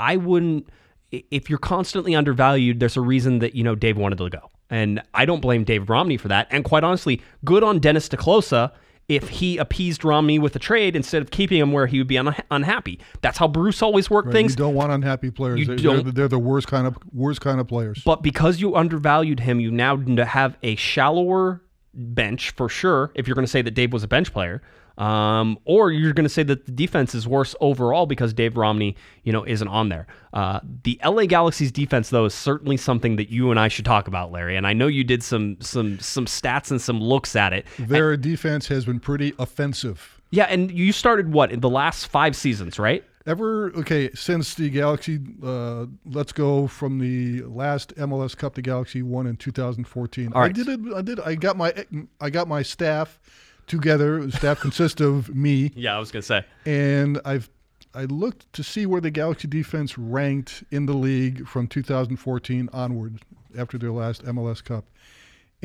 I wouldn't. If you're constantly undervalued, there's a reason that you know Dave wanted to go, and I don't blame Dave Romney for that. And quite honestly, good on Dennis te Kloese if he appeased Romney with a trade instead of keeping him where he would be unha- unhappy. That's how Bruce always worked You things. You don't want unhappy players. You They're, don't- they're, they're the worst kind of worst kind of players. But because you undervalued him, you now have a shallower bench for sure. If you're going to say that Dave was a bench player, um, or you're going to say that the defense is worse overall because Dave Romney, you know, isn't on there. Uh, the LA Galaxy's defense, though, is certainly something that you and I should talk about, Larry. And I know you did some some some stats and some looks at it. Their defense has been pretty offensive. Yeah, and you started what in the last five seasons, right? Ever okay since the Galaxy? Uh, let's go from the last MLS Cup the Galaxy won in 2014. All right. I did it. I did. I got my I got my staff together. The staff consists of me, Yeah, I was going to say. and I've I looked to see where the Galaxy defense ranked in the league from 2014 onward after their last MLS Cup.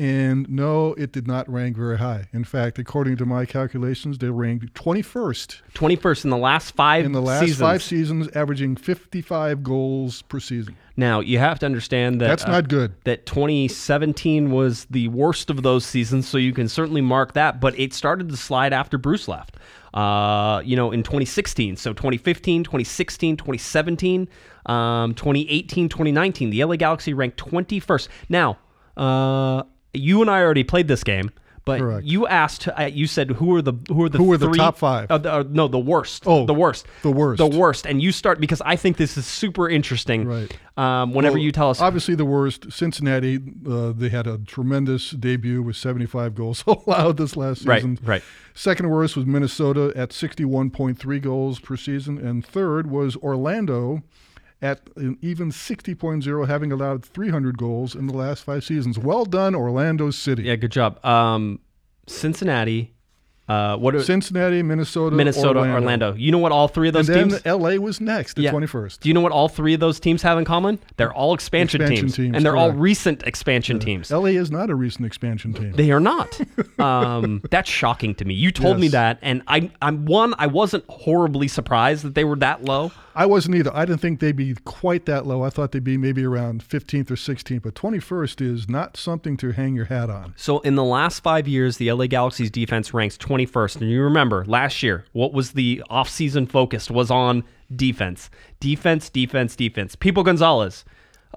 And no, it did not rank very high. In fact, according to my calculations, they ranked 21st 21st in the last five in the last seasons. five seasons, averaging 55 goals per season. Now you have to understand that That's uh, not good. That 2017 was the worst of those seasons, so you can certainly mark that. But it started to slide after Bruce left. Uh, you know, in 2016, so 2015, 2016, 2017, um, 2018, 2019, the LA Galaxy ranked 21st. Now, uh, you and I already played this game. But Correct. you asked, uh, you said, who are the who are the Who were the top five? Uh, the- uh, no, the worst. Oh, the worst. the worst. The worst. And you start because I think this is super interesting. Right. Um, whenever Well, you tell us Obviously, the worst. Cincinnati, uh, they had a tremendous debut with 75 goals allowed this last season. Right, season. right. Second worst was Minnesota at 61.3 goals per season. And third was Orlando at an even 60.0, having allowed 300 goals in the last five seasons. Well done, Orlando City. Yeah, good job. Um, Cincinnati, uh, what are, Cincinnati, Minnesota, Minnesota, Orlando. Orlando. You know what all three of those teams? And then teams? LA was next at Yeah. 21st. Do you know what all three of those teams have in common? They're all expansion, Expansion teams, teams, and they're all recent expansion teams. LA is not a recent expansion team. They are not. um, that's shocking to me. You told me that, and I, I'm one. I wasn't horribly surprised that they were that low. I wasn't either. I didn't think they'd be quite that low. I thought they'd be maybe around 15th or 16th, but 21st is not something to hang your hat on. So in the last five years, the LA Galaxy's defense ranks 21st. And you remember last year, what was the offseason focus was on defense, defense, defense, defense. Pipo Gonzalez.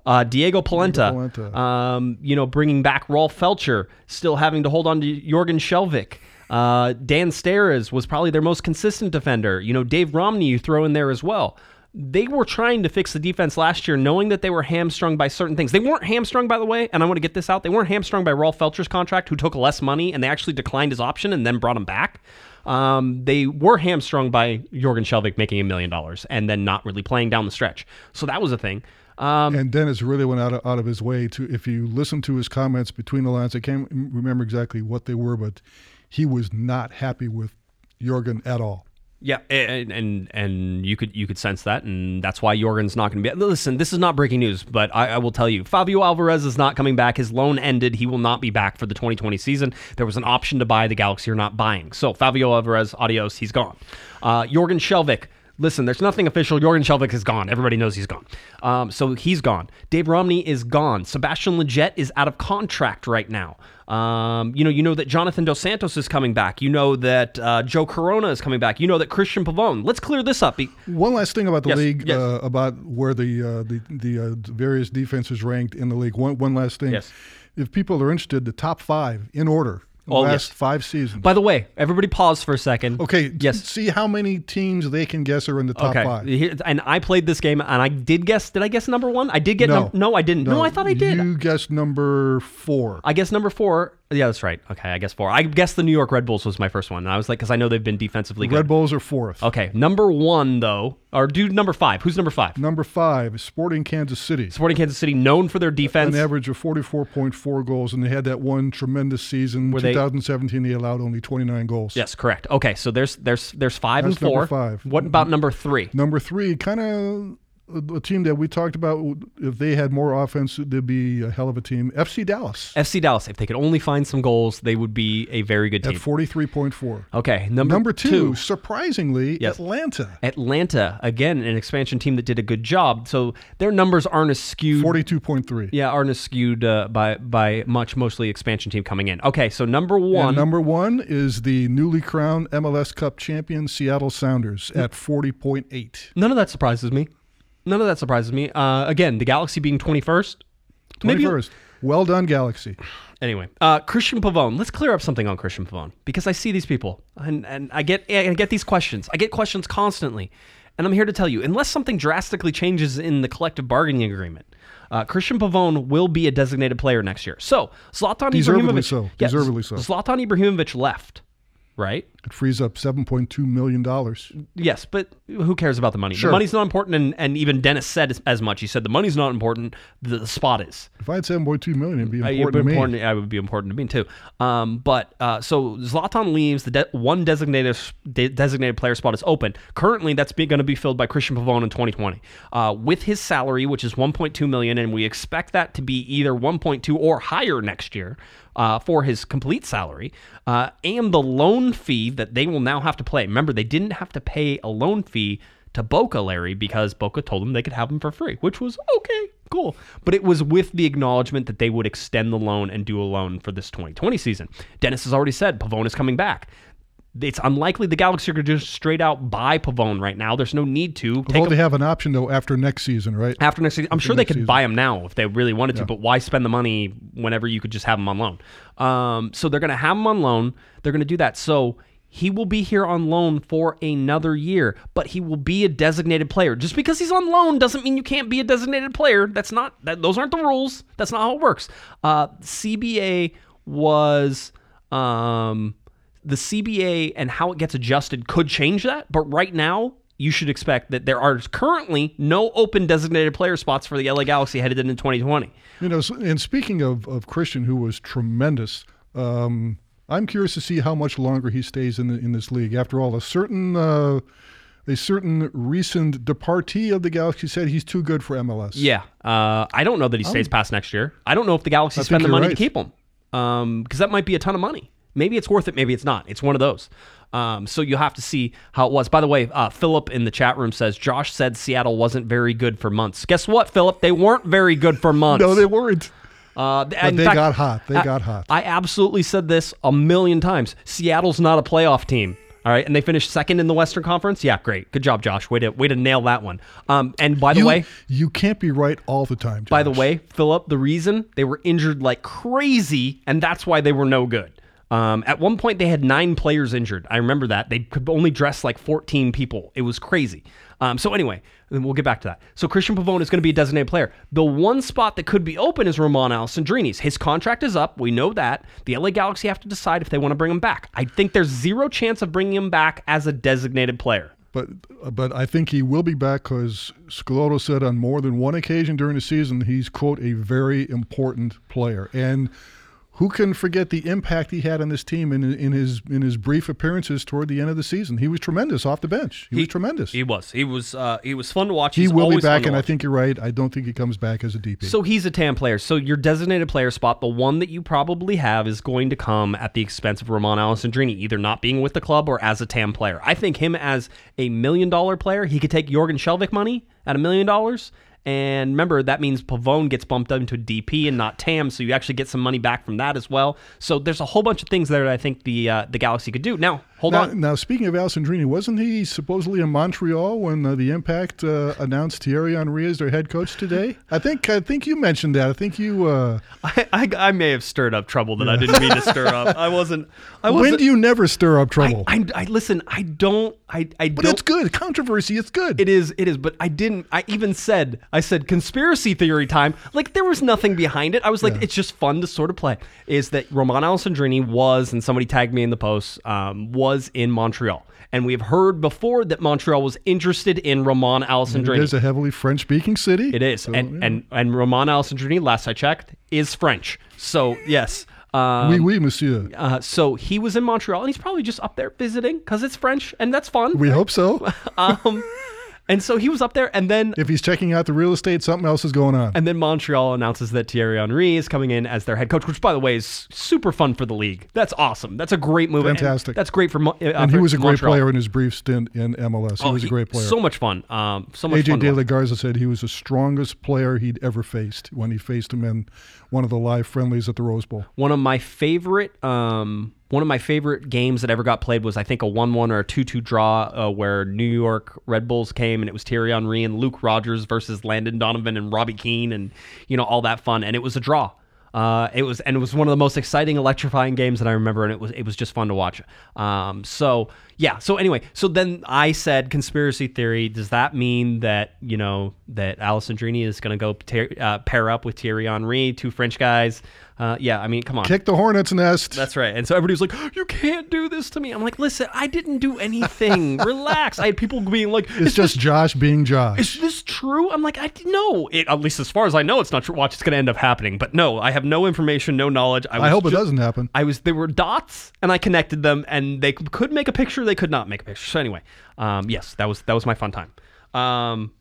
Uh, Diego Polenta, Polenta. Um, you know, bringing back Rolf Feltscher, still having to hold on to Jorgen Skjelvik. Uh, Dan Steres was probably their most consistent defender. You know, Dave Romney you throw in there as well. They were trying to fix the defense last year, knowing that they were hamstrung by certain things. They weren't hamstrung, by the way, and I want to get this out. They weren't hamstrung by Rolf Feltscher's contract, who took less money, and they actually declined his option and then brought him back. Um, they were hamstrung by Jorgen Skjelvik making a million dollars and then not really playing down the stretch. So that was a thing. Um, And Dennis really went out of, out of his way to, if you listen to his comments between the lines, I can't remember exactly what they were, but he was not happy with Jorgen at all. Yeah, and, and and you could you could sense that, and that's why Jorgen's not going to be. Listen, this is not breaking news, but I, I will tell you, Fabio Alvarez is not coming back. His loan ended. He will not be back for the 2020 season. There was an option to buy the Galaxy are not buying. So Fabio Alvarez, adios, he's gone. Uh, Jorgen Skjelvik. Listen, there's nothing official. Jorgen Skjelvik is gone. Everybody knows he's gone. Um, so he's gone. Dave Romney is gone. Sebastian Lletget is out of contract right now. Um, you know, you know that Jonathan Dos Santos is coming back. You know that uh, Joe Corona is coming back. You know that Christian Pavone. Let's clear this up. Be- One last thing about the Yes, league, yes. Uh, about where the uh, the, the uh, various defenses ranked in the league. One, one last thing. Yes. If people are interested, the top five in order, Oh, last yes. five seasons. By the way, everybody pause for a second. okay, Yes. see how many teams they can guess are in the top Okay. five. Here- And I played this game, and I did guess. Did I guess number one? I did get. No. num- no, I didn't. No, I thought I did. You guessed number four. I guess number four. Yeah, that's right. Okay, I guess four. I guess the New York Red Bulls was my first one. And I was like, because I know they've been defensively good. Red Bulls are fourth. Okay, number one though, or dude, number five. Who's number five? Number five, Sporting Kansas City. Sporting Kansas City, known for their defense. An average of 44.4 goals, and they had that one tremendous season. Were they- 2017, they allowed only 29 goals. Yes, correct. Okay, so there's there's there's five That's and four. five. What about mm-hmm. number three? Number three, kind of a, team that we talked about. If they had more offense, they'd be a hell of a team. FC Dallas FC Dallas. If they could only find some goals, they would be a very good team. at 43.4. Okay, number Number two, surprisingly, Yes. Atlanta, Atlanta again, an expansion team that did a good job. So their numbers aren't as skewed. 42.3. Yeah, aren't as skewed uh, by by much mostly expansion team coming in. Okay, so number one. And number one is the newly crowned MLS Cup champion Seattle Sounders at 40.8. none of that surprises me. None of that surprises me. Uh, again, the Galaxy being twenty first. Maybe 21st. Well done, Galaxy. Anyway, uh, Christian Pavone. Let's clear up something on Christian Pavone because I see these people and, and I get I get these questions. I get questions constantly, and I'm here to tell you, unless something drastically changes in the collective bargaining agreement, uh, Christian Pavone will be a designated player next year. So Zlatan Deservedly Ibrahimovic, so. Yeah, Deservedly so. Zlatan Ibrahimovic left. Right? It frees up $7.2 million. Yes, but who cares about the money? Sure. The money's not important, and, and even Dennis said as, much. He said the money's not important, the, the spot is. If I had 7.2 million, it'd be Uh, important it'd be to me. important, it would be important to me too. Um, but uh, so Zlatan leaves. The de- one designated de- designated player spot is open. Currently, that's going to be filled by Christian Pavone in 2020 uh, with his salary, which is 1.2 million, and we expect that to be either 1.2 or higher next year. Uh, for his complete salary uh, and the loan fee that they will now have to play. Remember, they didn't have to pay a loan fee to Boca Larry because Boca told them they could have him for free, which was okay, cool. But it was with the acknowledgement that they would extend the loan and do a loan for this 2020 season. Dennis has already said Pavone is coming back. It's unlikely the Galaxy are going to just straight out buy Pavone right now. There's no need to. Take Although him they have an option, though, after next season, right? after next season. I'm sure they could season. buy him now if they really wanted to, but why spend the money whenever you could just have him on loan? Um, so they're going to have him on loan. They're going to do that. So he will be here on loan for another year, but he will be a designated player. Just because he's on loan doesn't mean you can't be a designated player. That's not that. Those aren't the rules. That's not how it works. Uh, CBA was. Um, the CBA and how it gets adjusted could change that, but right now you should expect that there are currently no open designated player spots for the LA Galaxy headed into 2020. You know, and speaking of, of Christian, who was tremendous, um, I'm curious to see how much longer he stays in the, in this league. After all, a certain uh, a certain recent departee of the Galaxy said he's too good for MLS. Yeah, uh, I don't know that he stays past next year. I don't know if the Galaxy spend the money to keep him because that might be a ton of money. Maybe it's worth it. Maybe it's not. It's one of those. Um, so you'll have to see how it was. By the way, uh, Philip in the chat room says Josh said Seattle wasn't very good for months. Guess what, Philip? They weren't very good for months. No, they weren't. Uh, But they got hot. They got hot. I absolutely said this a million times. Seattle's not a playoff team. All right, and they finished second in the Western Conference. Yeah, great, good job, Josh. Way to way to nail that one. Um, and by the You, way, you can't be right all the time. by the way, Philip, the reason they were injured like crazy, and that's why they were no good. Um, at one point, they had nine players injured. I remember that. They could only dress like 14 people. It was crazy. Um, so, anyway, we'll get back to that. So, Christian Pavone is going to be a designated player. The one spot that could be open is Romain Alessandrini's. His contract is up. We know that. The LA Galaxy have to decide if they want to bring him back. I think there's zero chance of bringing him back as a designated player. But but I think he will be back because Schelotto said on more than one occasion during the season he's quote a very important player and who can forget the impact he had on this team in in his in his brief appearances toward the end of the season? He was tremendous off the bench. He, was tremendous. He was. He was. Uh, he was fun to watch. He will be back, and I think you're right. I don't think he comes back as a DP. So he's a TAM player. So your designated player spot, the one that you probably have, is going to come at the expense of Romain Alessandrini, either not being with the club or as a TAM player. I think him as a million dollar player, he could take Jorgen Skjelvik money at a million dollars. And remember, that means Pavone gets bumped up into DP and not TAM, so you actually get some money back from that as well. So there's a whole bunch of things there that I think the uh, the Galaxy could do. Now, hold now, on. now, speaking of Alessandrini, wasn't he supposedly in Montreal when uh, the Impact uh, announced Thierry Henry as their head coach today? I think I think you mentioned that. I think you. Uh, I, I, I may have stirred up trouble that I didn't mean to stir up. I wasn't. I wasn't. when do you never stir up trouble? I, I, I listen. I don't. I, I but don't. it's good controversy. It's good. It is. It is. But I didn't. I even said. I said conspiracy theory time. Like there was nothing behind it. I was like, it's just fun to sort of play. Is that Romain Alessandrini was, and somebody tagged me in the post, um, was in Montreal, and we have heard before that Montreal was interested in Romain It Alessandrini. is a heavily French-speaking city. It is, So, and yeah. and and Romain Alessandrini, last I checked, is French. So yes. Um, oui, oui, monsieur. uh, so he was in Montreal, and he's probably just up there visiting because it's French, and that's fun. We hope so. um, and so he was up there, and then if he's checking out the real estate, something else is going on. and then Montreal announces that Thierry Henry is coming in as their head coach, which, by the way, is super fun for the league. That's awesome. That's a great move. And Fantastic. that's great for. Mo- uh, and he for was a great Montreal. player in his brief stint in MLS. He Oh, was a he- great player. So much fun. Um, so much AJ fun. to De watch. La Garza said he was the strongest player he'd ever faced when he faced him in one of the live friendlies at the Rose Bowl. One of my favorite, um, one of my favorite games that ever got played was I think a one-one or a two-two draw uh, where New York Red Bulls came and it was Thierry Henry and Luke Rodgers versus Landon Donovan and Robbie Keane and you know all that fun and it was a draw. Uh, it was and it was one of the most exciting, electrifying games that I remember, and it was it was just fun to watch. Um, so yeah. So anyway, so then I said conspiracy theory. Does that mean that you know that Alessandrini is going to go uh, pair up with Thierry Henry, two French guys? Uh, yeah, I mean, come on. Kick the hornet's nest. That's right. And so everybody was like, "You can't do this to me." I'm like, "Listen, I didn't do anything. Relax." I had people being like, it's just Josh being Josh. is this true? I'm like, I no. It, at least as far as I know, it's not true. Watch, it's going to end up happening. But no, I have no information, no knowledge. I, was I hope it doesn't happen. I was there were dots, and I connected them, and they could make a picture. They could not make a picture. So anyway, um, yes, that was that was my fun time. Um,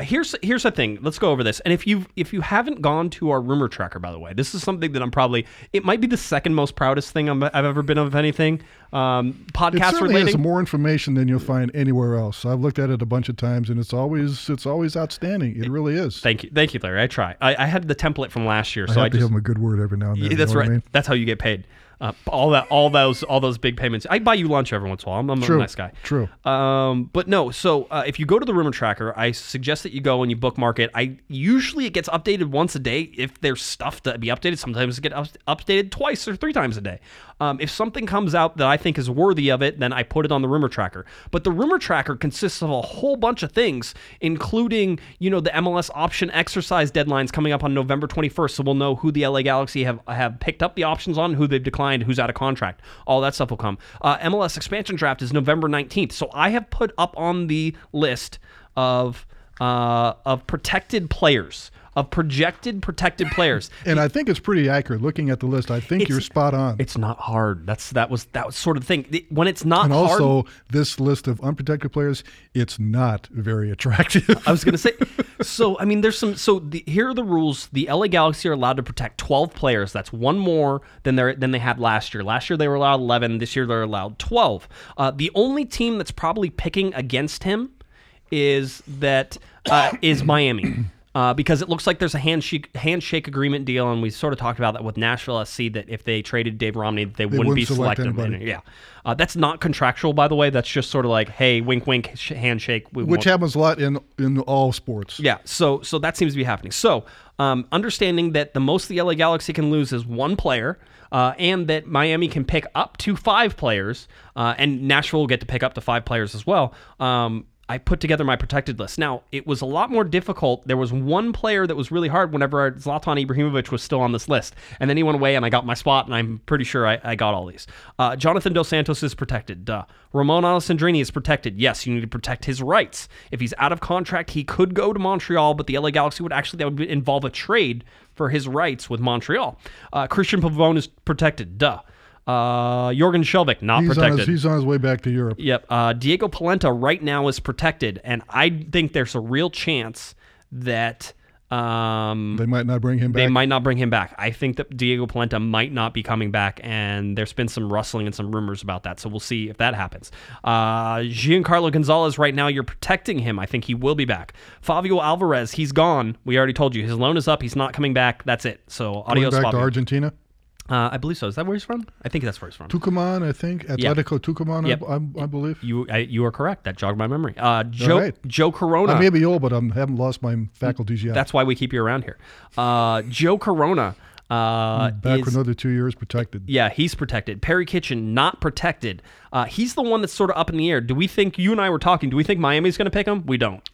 here's here's the thing. Let's go over this. And if you if you haven't gone to our rumor tracker, by the way, this is something that I'm probably it might be the second most proudest thing I'm, I've ever been of anything. Um, It podcast certainly related. has more information than you'll find anywhere else. I've looked at it a bunch of times, and it's always it's always outstanding. It really is. Thank you, thank you, Larry. I try. I, I had the template from last year, I so have I to just give him a good word every now and then. Yeah, you that's know right. I mean? That's how you get paid. Uh, all that, all those, all those big payments. I buy you lunch every once in a while. I'm, I'm a True. nice guy. True. Um, but no. So uh, if you go to the rumor tracker, I suggest that you go and you bookmark it. I usually it gets updated once a day. If there's stuff to be updated, sometimes it gets up- updated twice or three times a day. Um, if something comes out that I think is worthy of it, then I put it on the rumor tracker. But the rumor tracker consists of a whole bunch of things, including you know the MLS option exercise deadlines coming up on November 21st. So we'll know who the LA Galaxy have have picked up the options on, who they've declined, who's out of contract. All that stuff will come. Uh, MLS expansion draft is November 19th. So I have put up on the list of uh, of protected players. Of projected protected players, And I think it's pretty accurate. Looking at the list, I think It's- you're spot on. it's not hard. That's that was that was sort of the thing. When it's not and hard, also, this list of unprotected players, it's not very attractive. I was gonna say. So I mean, there's some. So the, here are the rules. The LA Galaxy are allowed to protect 12 players. That's one more than they than they had last year. Last year they were allowed 11. This year they're allowed 12. Uh, the only team that's probably picking against him is that uh, is Miami. Uh, because it looks like there's a handshake handshake agreement deal, and we sort of talked about that with Nashville SC that if they traded Dave Romney, they, wouldn't, wouldn't be select selected. Yeah, uh, that's not contractual, by the way. That's just sort of like, hey, wink, wink, sh- handshake. We which won't- happens a lot in in all sports. yeah, so so that seems to be happening. So, um, understanding that the most the LA Galaxy can lose is one player, uh, and that Miami can pick up to five players, uh, and Nashville will get to pick up to five players as well. Um, I put together my protected list. Now, it was a lot more difficult. There was one player that was really hard whenever Zlatan Ibrahimovic was still on this list. And then he went away, and I got my spot, and I'm pretty sure I, I got all these. Uh, Jonathan Dos Santos is protected. Duh. Romain Alessandrini is protected. Yes, you need to protect his rights. If he's out of contract, he could go to Montreal, but the LA Galaxy would actually, that would involve a trade for his rights with Montreal. Uh, Christian Pavone is protected. Duh. Uh, Jorgen Skjelvik, not He's on, protected. his, he's on his way back to Europe. Yep. Uh, Diego Polenta right now is protected, and I think there's a real chance that um, They might not bring him back. they might not bring him back. I think that Diego Polenta might not be coming back, and there's been some rustling and some rumors about that. So we'll see if that happens. Uh, Giancarlo Gonzalez, right now, you're protecting him. I think he will be back. Fabio Alvarez, he's gone. We already told you his loan is up. He's not coming back. That's it. So Going adios, back to Argentina. Uh, I believe so. Is that where he's from? I think that's where he's from. Tucumán, I think. Atletico Tucumán, I- Yep. I, I believe. You I, you are correct. That jogged my memory. Uh, Joe right. Joe Corona. I may be old, but I haven't lost my faculties yet. That's why we keep you around here. Uh, Joe Corona. Uh, back is, for another two years protected. yeah, he's protected. Perry Kitchen not protected. Uh, he's the one that's sort of up in the air. Do we think you and I were talking? Do we think Miami's going to pick him? We don't.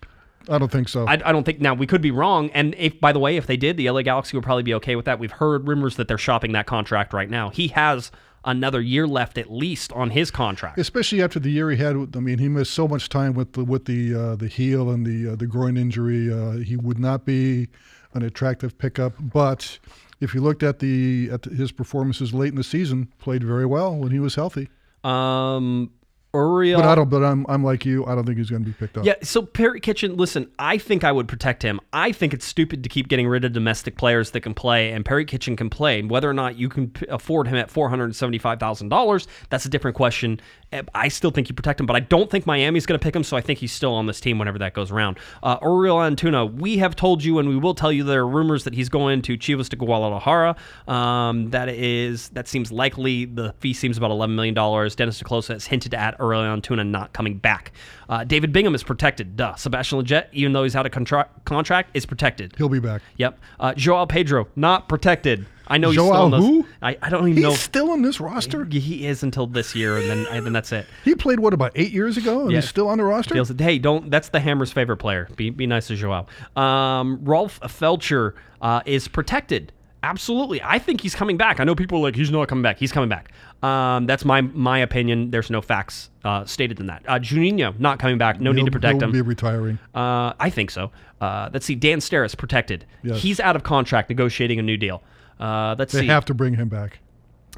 I don't think so. I, I don't think. Now we could be wrong. And if, by the way, if they did, the LA Galaxy would probably be okay with that. We've heard rumors that they're shopping that contract right now. He has another year left at least on his contract. Especially after the year he had. I mean, he missed so much time with the with the uh, the heel and the uh, the groin injury. Uh, he would not be an attractive pickup. But if you looked at the at his performances late in the season, played very well when he was healthy. Um, Uriel. But I don't. But I'm I'm like you. I don't think he's going to be picked up. Yeah, so Perry Kitchen, listen, I think I would protect him. I think it's stupid to keep getting rid of domestic players that can play, and Perry Kitchen can play. Whether or not you can afford him at $475,000, that's a different question. Eh, I still think you protect him, but I don't think Miami's going to pick him, so I think he's still on this team whenever that goes around. Uh, Uriel Antuna, we have told you, and we will tell you there are rumors that he's going to Chivas de Guadalajara. Um, that is, that seems likely. The fee seems about $11 million. Dennis te Kloese has hinted at Uriel Antuna not coming back. Uh, David Bingham is protected. Duh. Sebastian Lletget, even though he's out of contra- contract, is protected. He'll be back. Yep. Uh, Joao Pedro not protected. I know he's Joao still in who? I, I don't even He's know. still on this roster. he is until this year, and then and then that's it. He played what about eight years ago, and Yeah. he's still on the roster. Feels hey, don't. That's the Hammer's favorite player. Be be nice to Joao. Um, Rolf Feltscher uh, is protected. Absolutely, I think he's coming back. I know people are like he's not coming back. He's coming back. Um, that's my my opinion. There's no facts uh, stated in that. Uh, Juninho not coming back. No need He'll- to protect he'll him. Be retiring. Uh, I think so. Uh, let's see. Dan Steres protected. Yes. He's out of contract, negotiating a new deal. Uh, let's They see. have to bring him back.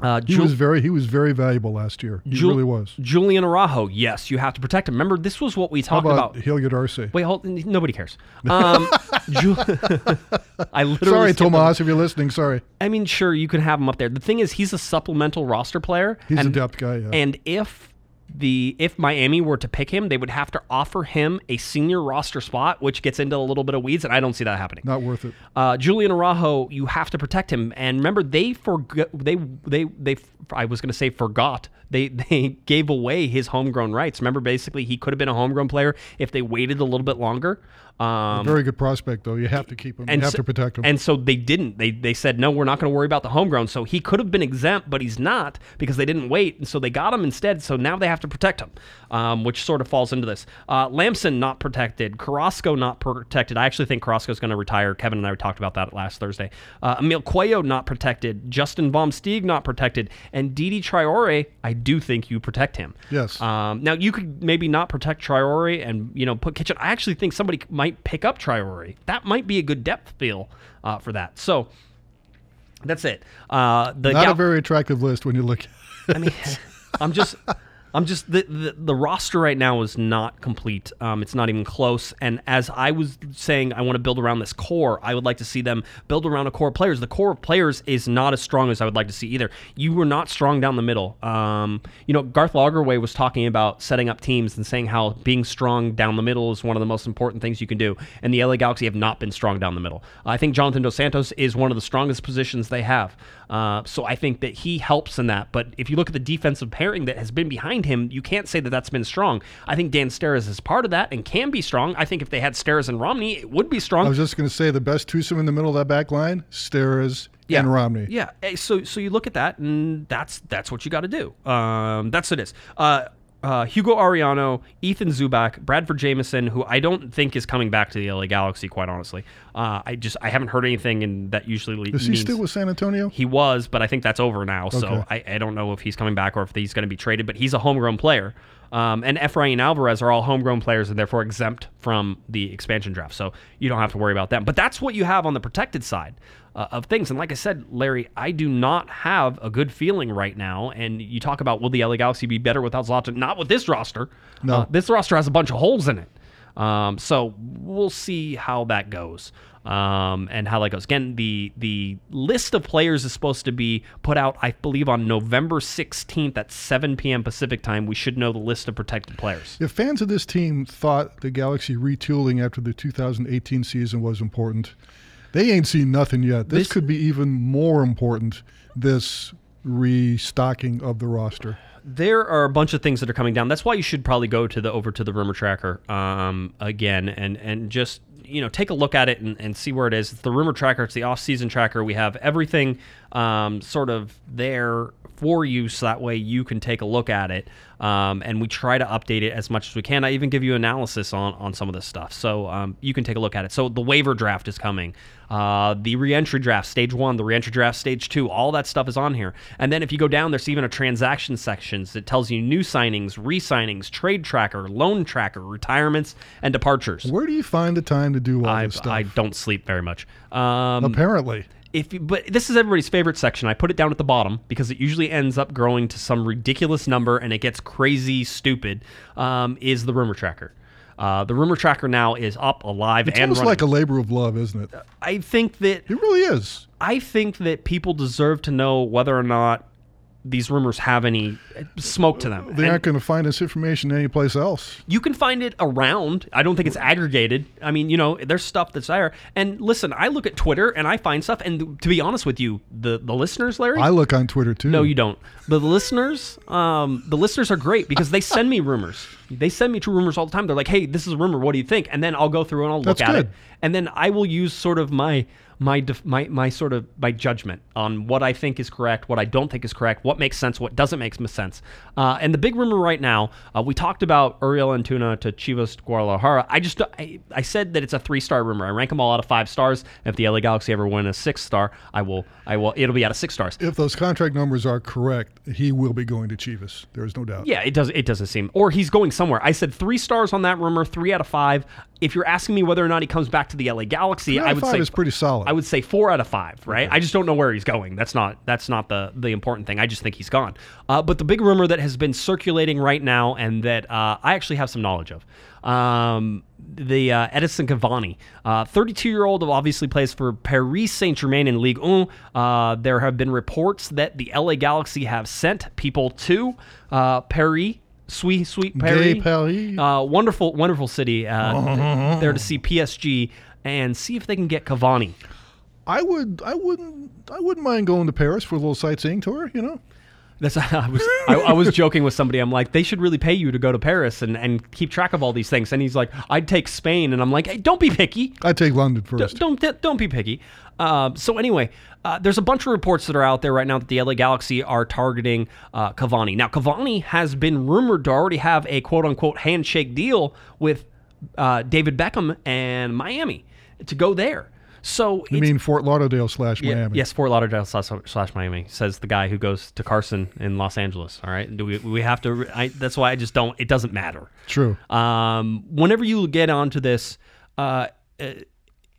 Uh, He was very he was very valuable last year. He Jul- really was. Julian Araujo. Yes, you have to protect him. Remember, this was what we How talked about, about. Hilliard Arce? Wait, hold. Nobody cares. Um, Ju- I literally. Sorry. Tomas, if you're listening. Sorry. I mean, sure, you can have him up there. The thing is, he's a supplemental roster player. He's a depth guy, yeah. And if the if Miami were to pick him, they would have to offer him a senior roster spot, which gets into a little bit of weeds, and I don't see that happening. Not worth it. Uh, Julian Araujo, you have to protect him. And remember, they forgot. They they they. I was going to say forgot. They they gave away his homegrown rights. Remember, basically, he could have been a homegrown player if they waited a little bit longer. Um, Very good prospect, though. You have to keep him. You have so, to protect him. And so they didn't. They they said no, we're not going to worry about the homegrown. So he could have been exempt, but he's not because they didn't wait. And so they got him instead. So now they have to protect him, um, which sort of falls into this. Uh, Lampson not protected. Carrasco not protected. I actually think Carrasco's going to retire. Kevin and I talked about that last Thursday. Uh, Emil Cuello not protected. Justin Vom Steeg not protected. And Diedie Traoré, I do think you protect him. Yes. Um, now you could maybe not protect Traoré and you know put Kitchen. I actually think somebody might pick up Traoré. That might be a good depth feel uh, for that. So that's it. Uh, the Not Gal- a very attractive list when you look. I mean, I'm just, I'm just the, the the roster right now is not complete. Um, it's not even close. And as I was saying, I want to build around this core. I would like to see them build around a core of players. The core of players is not as strong as I would like to see either. You were not strong down the middle. Um, you know, Garth Lagerwey was talking about setting up teams and saying how being strong down the middle is one of the most important things you can do. And the LA Galaxy have not been strong down the middle. I think Jonathan Dos Santos is one of the strongest positions they have. Uh, so I think that he helps in that. But if you look at the defensive pairing that has been behind him, you can't say that that's been strong. I think Dan Steres is part of that and can be strong. I think if they had Steres and Romney, it would be strong. I was just going to say the best twosome in the middle of that back line: Steres yeah. and Romney. Yeah. Eh, So so you look at that, and that's that's what you got to do. Um, that's what it is. Uh, uh, Hugo Arellano, Ethan Zubak, Bradford Jamieson, who I don't think is coming back to the LA Galaxy. Quite honestly, uh, I just I haven't heard anything, and that usually Is he means still with San Antonio? he was, but I think that's over now. So I, I don't know if he's coming back or if he's going to be traded. But he's a homegrown player. Um, and Efrain Alvarez are all homegrown players and therefore exempt from the expansion draft. So you don't have to worry about them. But that's what you have on the protected side uh, of things. And like I said, Larry, I do not have a good feeling right now. And you talk about will the LA Galaxy be better without Zlatan? Not with this roster. No. Uh, this roster has a bunch of holes in it. Um, so we'll see how that goes. Um, and how that goes. Again, the the list of players is supposed to be put out, I believe, on November 16th at 7 p.m. Pacific time. We should know the list of protected players. If fans of this team thought the Galaxy retooling after the 2018 season was important, they ain't seen nothing yet. This, This- could be even more important. This restocking of the roster. There are a bunch of things that are coming down. That's why you should probably go to the over to the rumor tracker um, again and and just you know take a look at it and, and see where it is. It's the rumor tracker. It's the off season tracker. We have everything um, sort of there for you, so that way you can take a look at it. Um, and we try to update it as much as we can. I even give you analysis on on some of this stuff, so um, you can take a look at it. So the waiver draft is coming. Uh, the reentry draft, stage one, the reentry draft, stage two, all that stuff is on here. And then if you go down, there's even a transaction sections that tells you new signings, re signings, trade tracker, loan tracker, retirements, and departures. Where do you find the time to do all I, this stuff? I don't sleep very much. Um, Apparently. If you, but this is everybody's favorite section. I put it down at the bottom because it usually ends up growing to some ridiculous number and it gets crazy stupid. Um, is the rumor tracker? Uh, the rumor tracker now is up, alive, It's and almost running. like a labor of love, isn't it? I think that It really is. I think that people deserve to know whether or not these rumors have any smoke to them. They And aren't going to find this information anyplace else. you can find it around. I don't think it's aggregated. I mean, you know, there's stuff that's there. And listen, I look at Twitter and I find stuff. And to be honest with you, the the listeners, Larry, I look on Twitter too. no, you don't. The listeners, um, the listeners are great because they send me rumors. They send me true rumors all the time. They're like, "Hey, this is a rumor. What do you think?" And then I'll go through and I'll look That's at it, and then I will use sort of my my def- my my sort of my judgment on what I think is correct, what I don't think is correct, what makes sense, what doesn't make sense. Uh, and the big rumor right now, uh, we talked about Uriel Antuna to Chivas Guadalajara. I just I, I said that it's a three star rumor. I rank them all out of five stars. If the LA Galaxy ever win a six star, I will I will it'll be out of six stars. If those contract numbers are correct, he will be going to Chivas. There is no doubt. Yeah, it does. It doesn't seem, or he's going somewhere. I said three stars on that rumor, three out of five. If you're asking me whether or not he comes back to the LA Galaxy, I would say is pretty solid. I would say four out of five. Right? I just don't know where he's going. That's not that's not the the important thing. I just think he's gone. Uh, but the big rumor that has been circulating right now, and that uh, I actually have some knowledge of. Um, the uh, Edinson Cavani, 32 year old, obviously plays for Paris Saint Germain in Ligue 1. Uh, there have been reports that the LA Galaxy have sent people to uh, Paris, sweet, sweet Paris. Gay Paris. Uh, wonderful, wonderful city. Uh, there to see PSG and see if they can get Cavani. I would, I wouldn't, I wouldn't mind going to Paris for a little sightseeing tour. You know, That's I was I, I was joking with somebody. I'm like, they should really pay you to go to Paris and, and keep track of all these things. And he's like, I'd take Spain, and I'm like, hey, don't be picky. I'd take London first. don't don't don't be picky. Uh, so anyway, uh, there's a bunch of reports that are out there right now that the LA Galaxy are targeting uh, Cavani. Now Cavani has been rumored to already have a quote unquote handshake deal with uh, David Beckham and Miami to go there. So You mean Fort Lauderdale slash yeah, Miami? Yes, Fort Lauderdale slash, slash Miami says the guy who goes to Carson in Los Angeles. All right, do we we have to? I, that's why I just don't. It doesn't matter. True. Um, whenever you get onto this, uh, uh,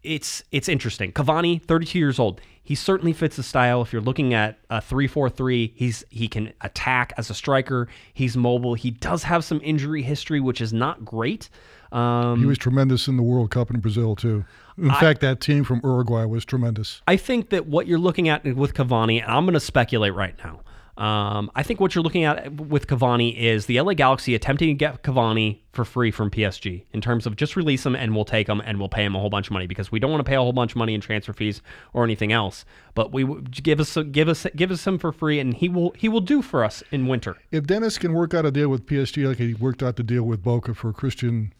it's it's interesting. Cavani, 32 years old. He certainly fits the style. If you're looking at a 3-4-3, he's he can attack as a striker. He's mobile. He does have some injury history, which is not great. Um, He was tremendous in the World Cup in Brazil too. In fact, that team from Uruguay was tremendous. I think that what you're looking at with Cavani, and I'm going to speculate right now. Um, I think what you're looking at with Cavani is the LA Galaxy attempting to get Cavani for free from PSG in terms of just release him and we'll take him and we'll pay him a whole bunch of money because we don't want to pay a whole bunch of money in transfer fees or anything else. But we give us give us give us him for free and he will he will do for us in winter. If Dennis can work out a deal with PSG like he worked out the deal with Boca for Christian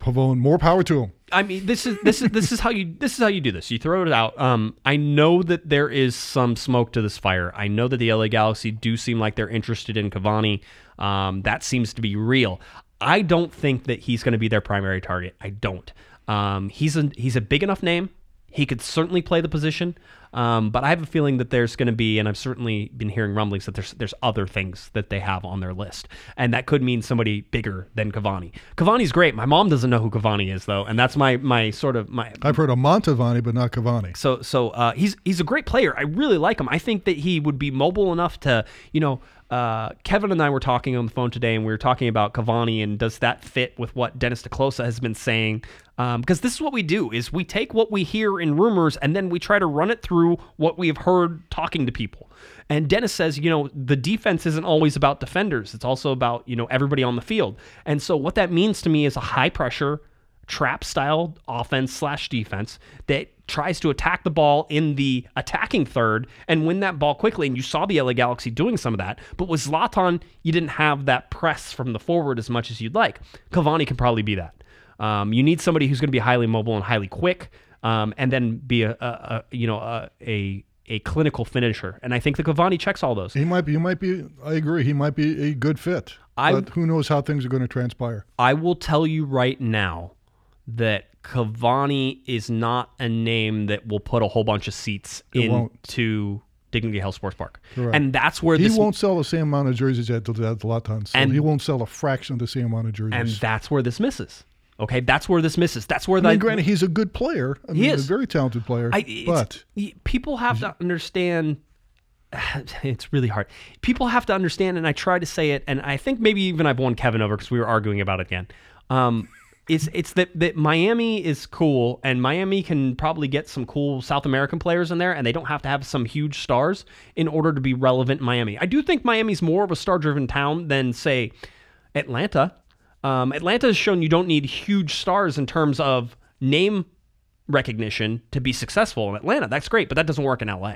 Pavone, more power to him. I mean, this is this is this is how you this is how you do this. You throw it out. Um, I know that there is some smoke to this fire. I know that the LA Galaxy do seem like they're interested in Cavani. Um, that seems to be real. I don't think that he's going to be their primary target. I don't. Um, he's a he's a big enough name. He could certainly play the position, um, but I have a feeling that there's going to be, and I've certainly been hearing rumblings that there's there's other things that they have on their list, and that could mean somebody bigger than Cavani. Cavani's great. My mom doesn't know who Cavani is though, and that's my my sort of my I've heard of Mantovani, but not Cavani. so so uh, he's he's a great player. I really like him. I think that he would be mobile enough to you know. Uh, Kevin and I were talking on the phone today, and we were talking about Cavani and does that fit with what Dennis te Kloese has been saying? Um, because this is what we do: is we take what we hear in rumors and then we try to run it through what we have heard talking to people. And Dennis says, you know, the defense isn't always about defenders; it's also about you know everybody on the field. And so what that means to me is a high pressure trap style offense slash defense that tries to attack the ball in the attacking third and win that ball quickly. And you saw the LA Galaxy doing some of that. But with Zlatan, you didn't have that press from the forward as much as you'd like. Cavani can probably be that. Um, you need somebody who's going to be highly mobile and highly quick, um, and then be a, a, a you know a, a a clinical finisher. And I think the Cavani checks all those. He might be. He might be. I agree. He might be a good fit. I- but who knows how things are going to transpire? I will tell you right now that Cavani is not a name that will put a whole bunch of seats It won't. into Dignity Health Sports Park. Correct. And that's where He won't sell the same amount of jerseys at the at the So And- he won't sell a fraction of the same amount of jerseys. and that's where this misses. Okay, that's where this misses. That's where I mean, granted, he's a good player. I mean, is. a very talented player. I, but people have to understand. It's really hard. People have to understand, and I try to say it, and I think maybe even I've won Kevin over because we were arguing about it again. Um, It's it's that that Miami is cool, and Miami can probably get some cool South American players in there, and they don't have to have some huge stars in order to be relevant in Miami. I do think Miami's more of a star-driven town than say Atlanta. Um, Atlanta has shown you don't need huge stars in terms of name recognition to be successful in Atlanta. That's great, but that doesn't work in LA.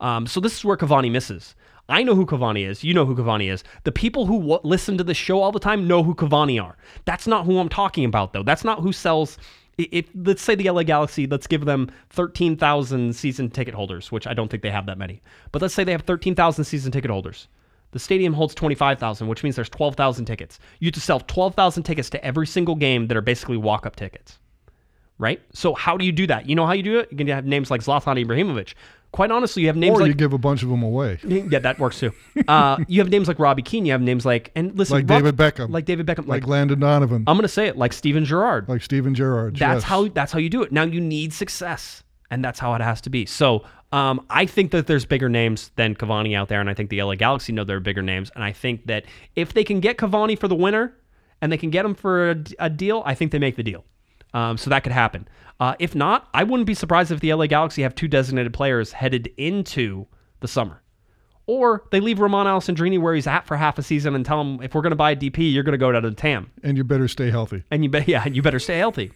Um, so this is where Cavani misses. I know who Cavani is. You know who Cavani is. The people who w- listen to the show all the time know who Cavani are. That's not who I'm talking about, though. That's not who sells. If let's say the LA Galaxy, let's give them 13,000 season ticket holders, which I don't think they have that many. But let's say they have 13,000 season ticket holders. The stadium holds 25,000, which means there's 12,000 tickets. You have to sell 12,000 tickets to every single game that are basically walk-up tickets right? So how do you do that? You know how you do it? You can have names like Zlatan Ibrahimovic. Quite honestly, you have names Or like you give a bunch of them away, yeah, that works too. Uh, you have names like Robbie Keane. You have names like and listen, like Rob- David Beckham, like David Beckham, like, like Landon Donovan, I'm gonna say it, like Steven Gerrard. like Steven Gerrard. that's yes. how that's how you do it. Now you need success, and that's how it has to be. So um, I think that there's bigger names than Cavani out there, and I think the LA Galaxy know there are bigger names, and I think that if they can get Cavani for the winner, and they can get him for a, a deal, I think they make the deal. Um, so that could happen. Uh, if not, I wouldn't be surprised if the LA Galaxy have two designated players headed into the summer. Or they leave Romain Alessandrini where he's at for half a season and tell him if we're going to buy a DP, you're going to go down to the TAM, and you better stay healthy. and you bet yeah, you better stay healthy.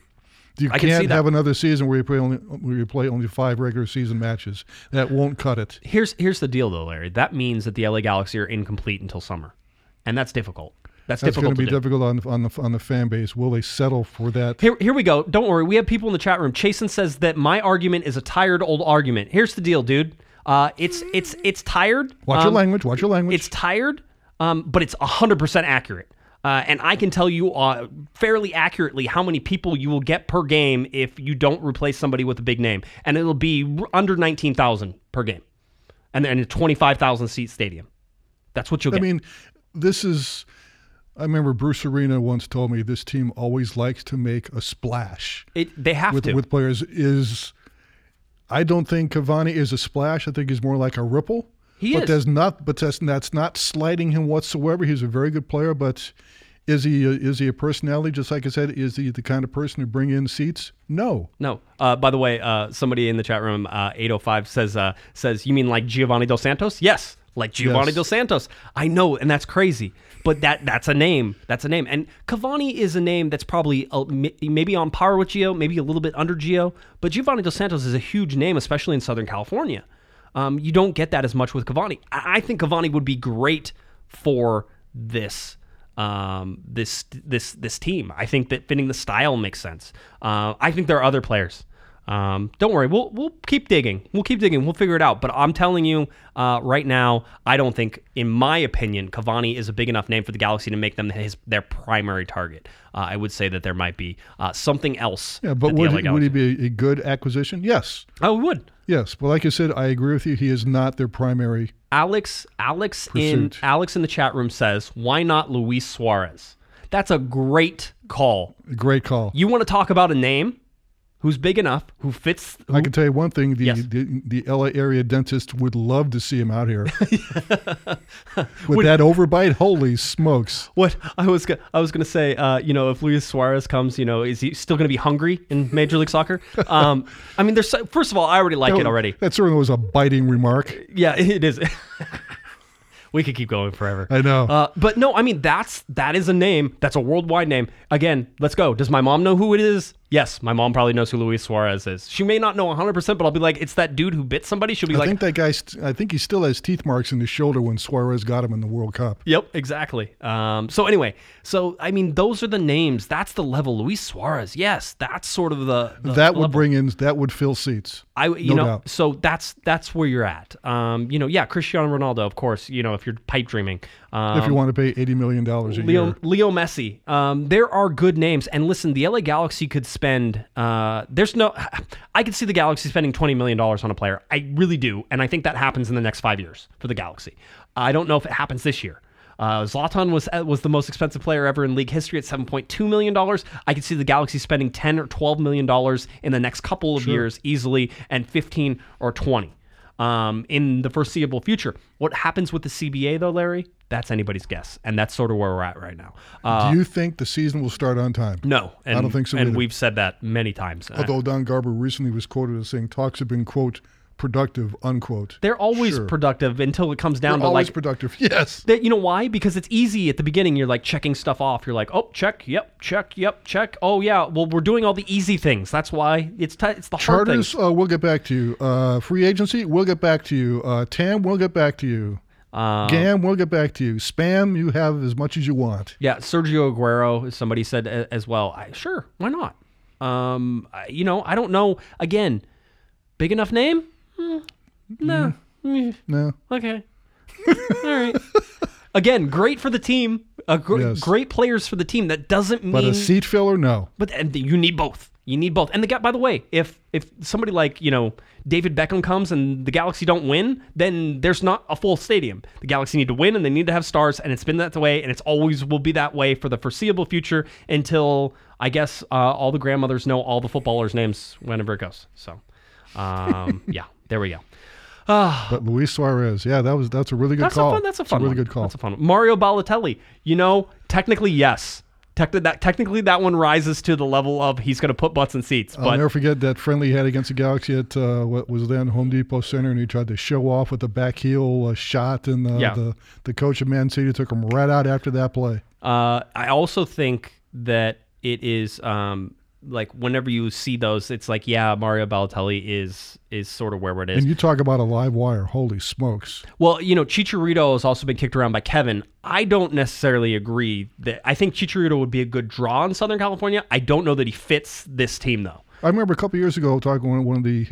You I can can't have another season where you play only where you play only five regular season matches. That won't cut it. Here's here's the deal though, Larry. That means that the LA Galaxy are incomplete until summer, and that's difficult. That's, That's going to be do. difficult on on the on the fan base. Will they settle for that? Here, here we go. Don't worry. We have people in the chat room. Chasen says that my argument is a tired old argument. Here's the deal, dude. Uh, it's it's it's tired. Watch your Um, language. Watch your language. It's tired, um, but it's 100% accurate. Uh, and I can tell you uh, fairly accurately how many people you will get per game if you don't replace somebody with a big name. And it'll be under 19,000 per game. And then a 25,000 seat stadium. That's what you'll I get. I mean, this is. I remember Bruce Arena once told me this team always likes to make a splash it, they have with to. with players. Is I don't think Cavani is a splash. I think he's more like a ripple. He but is. there's not. But that's that's not slighting him whatsoever. He's a very good player. But is he a, is he a personality? Just like I said, is he the kind of person to bring in seats? No. No. Uh, by the way, uh, somebody in the chat room, uh, 805 says, uh, says, you mean like Giovanni Dos Santos? Yes, like Giovanni Yes. Dos Santos. I know, and that's crazy. But that that's a name. That's a name. And Cavani is a name that's probably uh, maybe on par with Gio, maybe a little bit under Gio. But Giovanni Dos Santos is a huge name, especially in Southern California. Um, you don't get that as much with Cavani. I, I think Cavani would be great for this um, this this this team. I think that fitting the style makes sense. Uh, I think there are other players. Um, don't worry, we'll we'll keep digging. We'll keep digging. We'll figure it out. But I'm telling you, uh, right now, I don't think, in my opinion, Cavani is a big enough name for the Galaxy to make them his their primary target. Uh, I would say that there might be uh, something else. Yeah, but would he, would he be a, good acquisition? Yes. Oh, we would. Yes, but like I said, I agree with you. He is not their primary. Alex Alex in Alex in the chat room says, "Why not Luis Suarez?" That's a great call. Great call. You want to talk about a name who's big enough, who fits. Who, I can tell you one thing: the, Yes. the the LA area dentist would love to see him out here with that overbite. Holy smokes! what I was I was gonna say, uh, you know, if Luis Suarez comes, you know, is he still gonna be hungry in Major League Soccer? Um, I mean, there's so, first of all, I already like it already. That certainly was a biting remark. Yeah, it is. we could keep going forever. I know. Uh, but no, I mean that's that is a name. That's a worldwide name. Again, let's go. Does my mom know who it is? Yes, my mom probably knows who Luis Suarez is. She may not know 100%, but I'll be like, it's that dude who bit somebody. She'll be I like, I think that guy. St- I think he still has teeth marks in his shoulder when Suarez got him in the World Cup. Yep, exactly. Um, so anyway, so I mean, those are the names. That's the level. Luis Suarez. Yes, that's sort of the, the that would level. bring in. That would fill seats. I you no know doubt. so that's that's where you're at. Um, you know, yeah, Cristiano Ronaldo, of course. You know, if you're pipe dreaming. Um, if you want to pay eighty million dollars a Leo year. Leo Messi. Um, there are good names, and listen, the LA Galaxy could spend. Uh, there's no. I could see the Galaxy spending twenty million dollars on a player. I really do, and I think that happens in the next five years for the Galaxy. I don't know if it happens this year. Uh, Zlatan was was the most expensive player ever in league history at seven point two million dollars. I could see the Galaxy spending ten or twelve million dollars in the next couple of years easily, and fifteen or twenty um, in the foreseeable future. What happens with the CBA though, Larry? That's anybody's guess, and that's sort of where we're at right now. Uh, Do you think the season will start on time? no, and, don't think so And either. we've said that many times. Uh, Although Don Garber recently was quoted as saying talks have been quote productive unquote. they're always Sure. productive until it comes down They're to always like productive. Yes. You know why? Because it's easy at the beginning. You're like checking stuff off. You're like, oh, check, yep, check, yep, check. Oh yeah, well we're doing all the easy things. That's why it's t- it's the hard Charters, things. uh, we'll get back to you. Uh, free agency, we'll get back to you. Uh, TAM, we'll get back to you. Uh, GAM, we'll get back to you. Spam, you have as much as you want. yeah, Sergio Aguero. Somebody said as well. I, sure, why not? Um, I, you know, I don't know. Again, big enough name? Hmm, no. Mm, No. Okay. all right. Again, great for the team. Gr- Yes. Great players for the team. That doesn't mean But a seat filler, no. But and you need both. You need both. And the guy, by the way, if if somebody like you know David Beckham comes and the Galaxy don't win, then there's not a full stadium. The Galaxy need to win and they need to have stars, and it's been that way, and it's always will be that way for the foreseeable future until I guess uh, all the grandmothers know all the footballers' names whenever it goes. So, um, yeah, there we go. But Luis Suarez, yeah, that was that's a really good call. That's call. a fun. That's a It's fun. really one. good call. That's a fun. One. Mario Balotelli. You know, technically yes. That, technically, that one rises to the level of he's going to put butts in seats. But I'll never forget that friendly he had against the Galaxy at uh, what was then Home Depot Center, and he tried to show off with a back heel uh, shot, and uh, Yeah. the the coach of Man City took him right out after that play. Uh, I also think that it is um, like whenever you see those, it's like yeah, Mario Balotelli is is sort of where it is. And you talk about a live wire, holy smokes! Well, you know, Chicharito has also been kicked around by Kevin. I don't necessarily agree that I think Chicharito would be a good draw in Southern California. I don't know that he fits this team though. I remember a couple years ago talking with one of the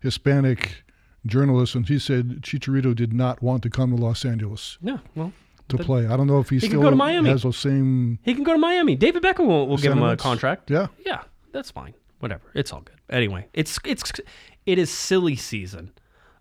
Hispanic journalists, and he said Chicharito did not want to come to Los Angeles Yeah, well, to play. I don't know if he, can still go to Miami. has those same. he can go to Miami. David Beckham will, will give him a contract. Yeah, Yeah, that's fine. Whatever. It's all good. Anyway, it's it's it is silly season.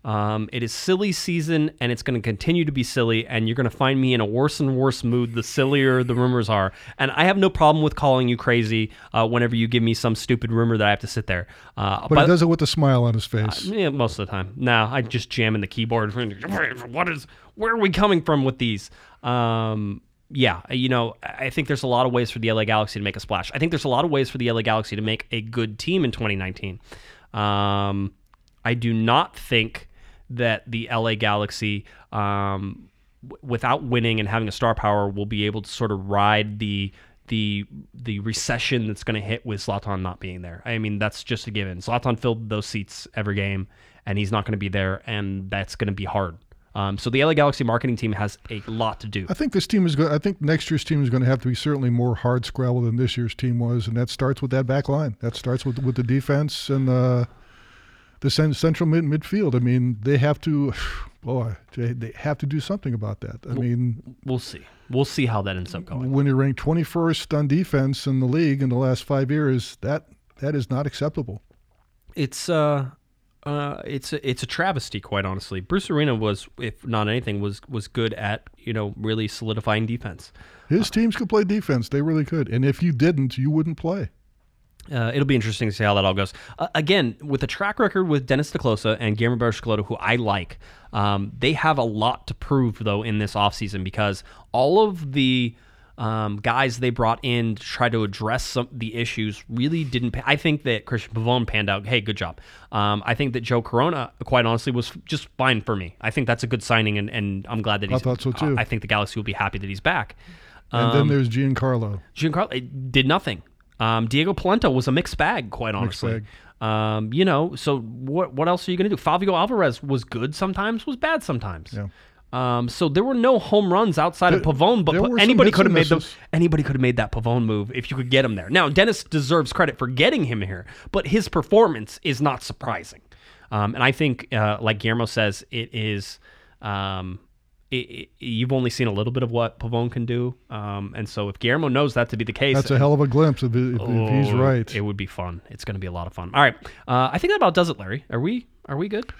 Um, it is silly season, and it's going to continue to be silly. And you're going to find me in a worse and worse mood the sillier the rumors are. And I have no problem with calling you crazy uh, whenever you give me some stupid rumor that I have to sit there. Uh, but he does it with a smile on his face. yeah, most of the time. Now I just jam in the keyboard. What is? Where are we coming from with these? Um, yeah, you know, I think there's a lot of ways for the LA Galaxy to make a splash. I think there's a lot of ways for the LA Galaxy to make a good team in 2019. Um, I do not think that the LA Galaxy, um, w- without winning and having a star power, will be able to sort of ride the the the recession that's going to hit with Zlatan not being there. I mean, that's just a given. Zlatan filled those seats every game, and he's not going to be there, and that's going to be hard. Um, so the LA Galaxy marketing team has a lot to do. I think this team is going. I think next year's team is going to have to be certainly more hard scrabble than this year's team was, and that starts with that back line. That starts with with the defense and uh, the cen- central mid midfield. I mean, they have to. Boy, they, they have to do something about that. I mean, We'll see. We'll see how that ends up going. when you're ranked 21st on defense in the league in the last five years, that that is not acceptable. It's uh, uh, it's a, it's a travesty, quite honestly. Bruce Arena was, if not anything, was was good at you know really solidifying defense. His teams could play defense; they really could. And if you didn't, you wouldn't play. Uh, it'll be interesting to see how that all goes. Uh, again, with a track record with Dennis te Kloese and Guillermo Barros Schelotto, who I like, um, they have a lot to prove, though, in this offseason because all of the um, guys they brought in to try to address some the issues really didn't. Pa- I think that Cristian Pavón panned out. Hey, good job. Um, I think that Joe Corona, quite honestly, was just fine for me. I think that's a good signing, and, and I'm glad that he's. thought so, too. I think the Galaxy will be happy that he's back. And Um, then there's Giancarlo. Giancarlo did nothing. Um, Diego Polenta was a mixed bag, quite honestly. Mixed bag. Um, you know, so what what else are you going to do? Favio Alvarez was good sometimes, was bad sometimes. Yeah. Um, so there were no home runs outside of Pavón, but Pa- anybody could have made the misses. anybody could have made that Pavón move if you could get him there. Now Dennis deserves credit for getting him here, but his performance is not surprising. Um, and I think, uh, like Guillermo says, it is. Um, it, it, you've only seen a little bit of what Pavón can do, um, and so if Guillermo knows that to be the case, That's a hell of a glimpse if, if, if he's Oh, right. It would be fun. It's going to be a lot of fun. All right, uh, I think that about does it, Larry. Are we are we good?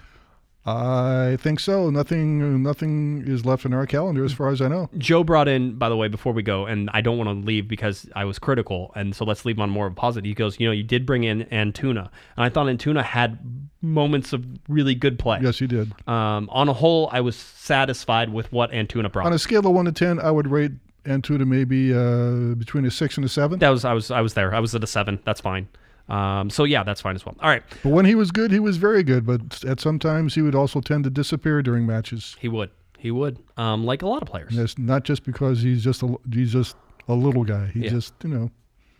I think so. Nothing, nothing is left in our calendar as far as I know. Joe brought in, by the way, before we go, and I don't want to leave because I was critical, and so let's leave on more of a positive. He goes, you know, you did bring in Antuna, and I thought Antuna had moments of really good play. Yes, you did. Um, on a whole, I was satisfied with what Antuna brought. On a scale of one to ten, I would rate Antuna maybe uh, between a six and a seven. that was I was I was there. I was at a seven. That's fine. Um, so yeah, that's fine as well. All right, But when he was good, he was very good. But at sometimes he would also tend to disappear during matches. he would, he would, um, like a lot of players. And not just because he's just a he's just a little guy. He Yeah. just you know.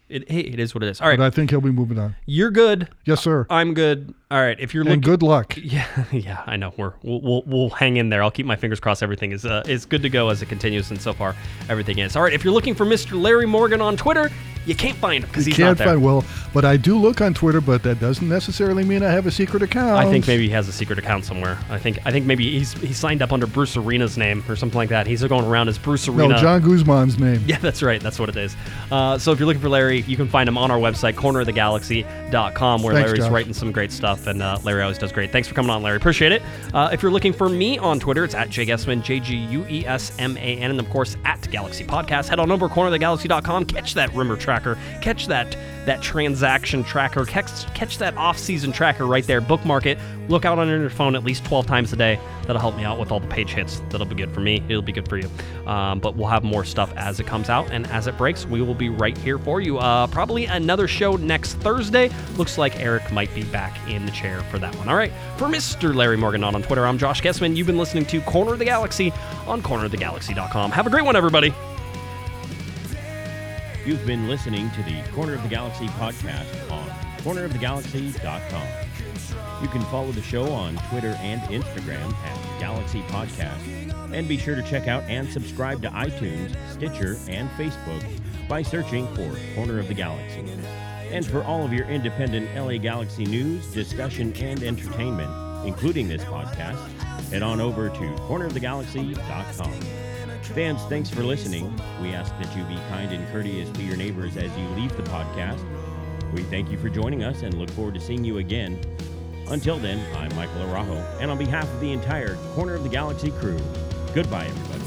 It, hey, it is what it is. All right, But I think he'll be moving on. you're good. Yes, sir. I'm good. All right, if you're And looking, good luck. Yeah, yeah, I know. We're we'll, we'll we'll hang in there. I'll keep my fingers crossed. Everything is uh, is good to go as it continues, and so far everything is. All right. If you're looking for Mr. Larry Morgan on Twitter, you can't find him because he's Can't not there. find well, but I do look on Twitter, but that doesn't necessarily mean I have a secret account. I think maybe he has a secret account somewhere. I think I think maybe he's he signed up under Bruce Arena's name or something like that. He's going around as Bruce Arena. no John Guzman's name. Yeah, that's right. That's what it is. Uh, so if you're looking for Larry, you can find him on our website, cornerofthegalaxy.com, where Thanks, Larry's Josh. writing some great stuff, and uh, Larry always does great. Thanks for coming on, Larry. Appreciate it. Uh, if you're looking for me on Twitter, it's at Jay Guesman, J G U E S M A N, and of course at Galaxy Podcast. Head on over to cornerofthegalaxy.com, catch that rumor tracker, catch that that transaction tracker, catch, catch that off-season tracker right there. Bookmark it. Look out on your phone at least 12 times a day. That'll help me out with all the page hits. That'll be good for me. It'll be good for you. Um, but we'll have more stuff as it comes out and as it breaks. We will be right here for you. Uh, Uh, probably another show next Thursday. Looks like Eric might be back in the chair for that one. All right. For Mr. Larry Morgan on Twitter, I'm Josh Guesman. You've been listening to Corner of the Galaxy on cornerofthegalaxy.com. Have a great one, everybody. You've been listening to the Corner of the Galaxy podcast on cornerofthegalaxy.com. You can follow the show on Twitter and Instagram at Galaxy Podcast. And be sure to check out and subscribe to iTunes, Stitcher, and Facebook by searching for Corner of the Galaxy. And for all of your independent LA Galaxy news, discussion, and entertainment, including this podcast, head on over to cornerofthegalaxy.com. Fans, thanks for listening. We ask that you be kind and courteous to your neighbors as you leave the podcast. We thank you for joining us and look forward to seeing you again. Until then, I'm Michael Arajo, and on behalf of the entire Corner of the Galaxy crew, goodbye, everybody.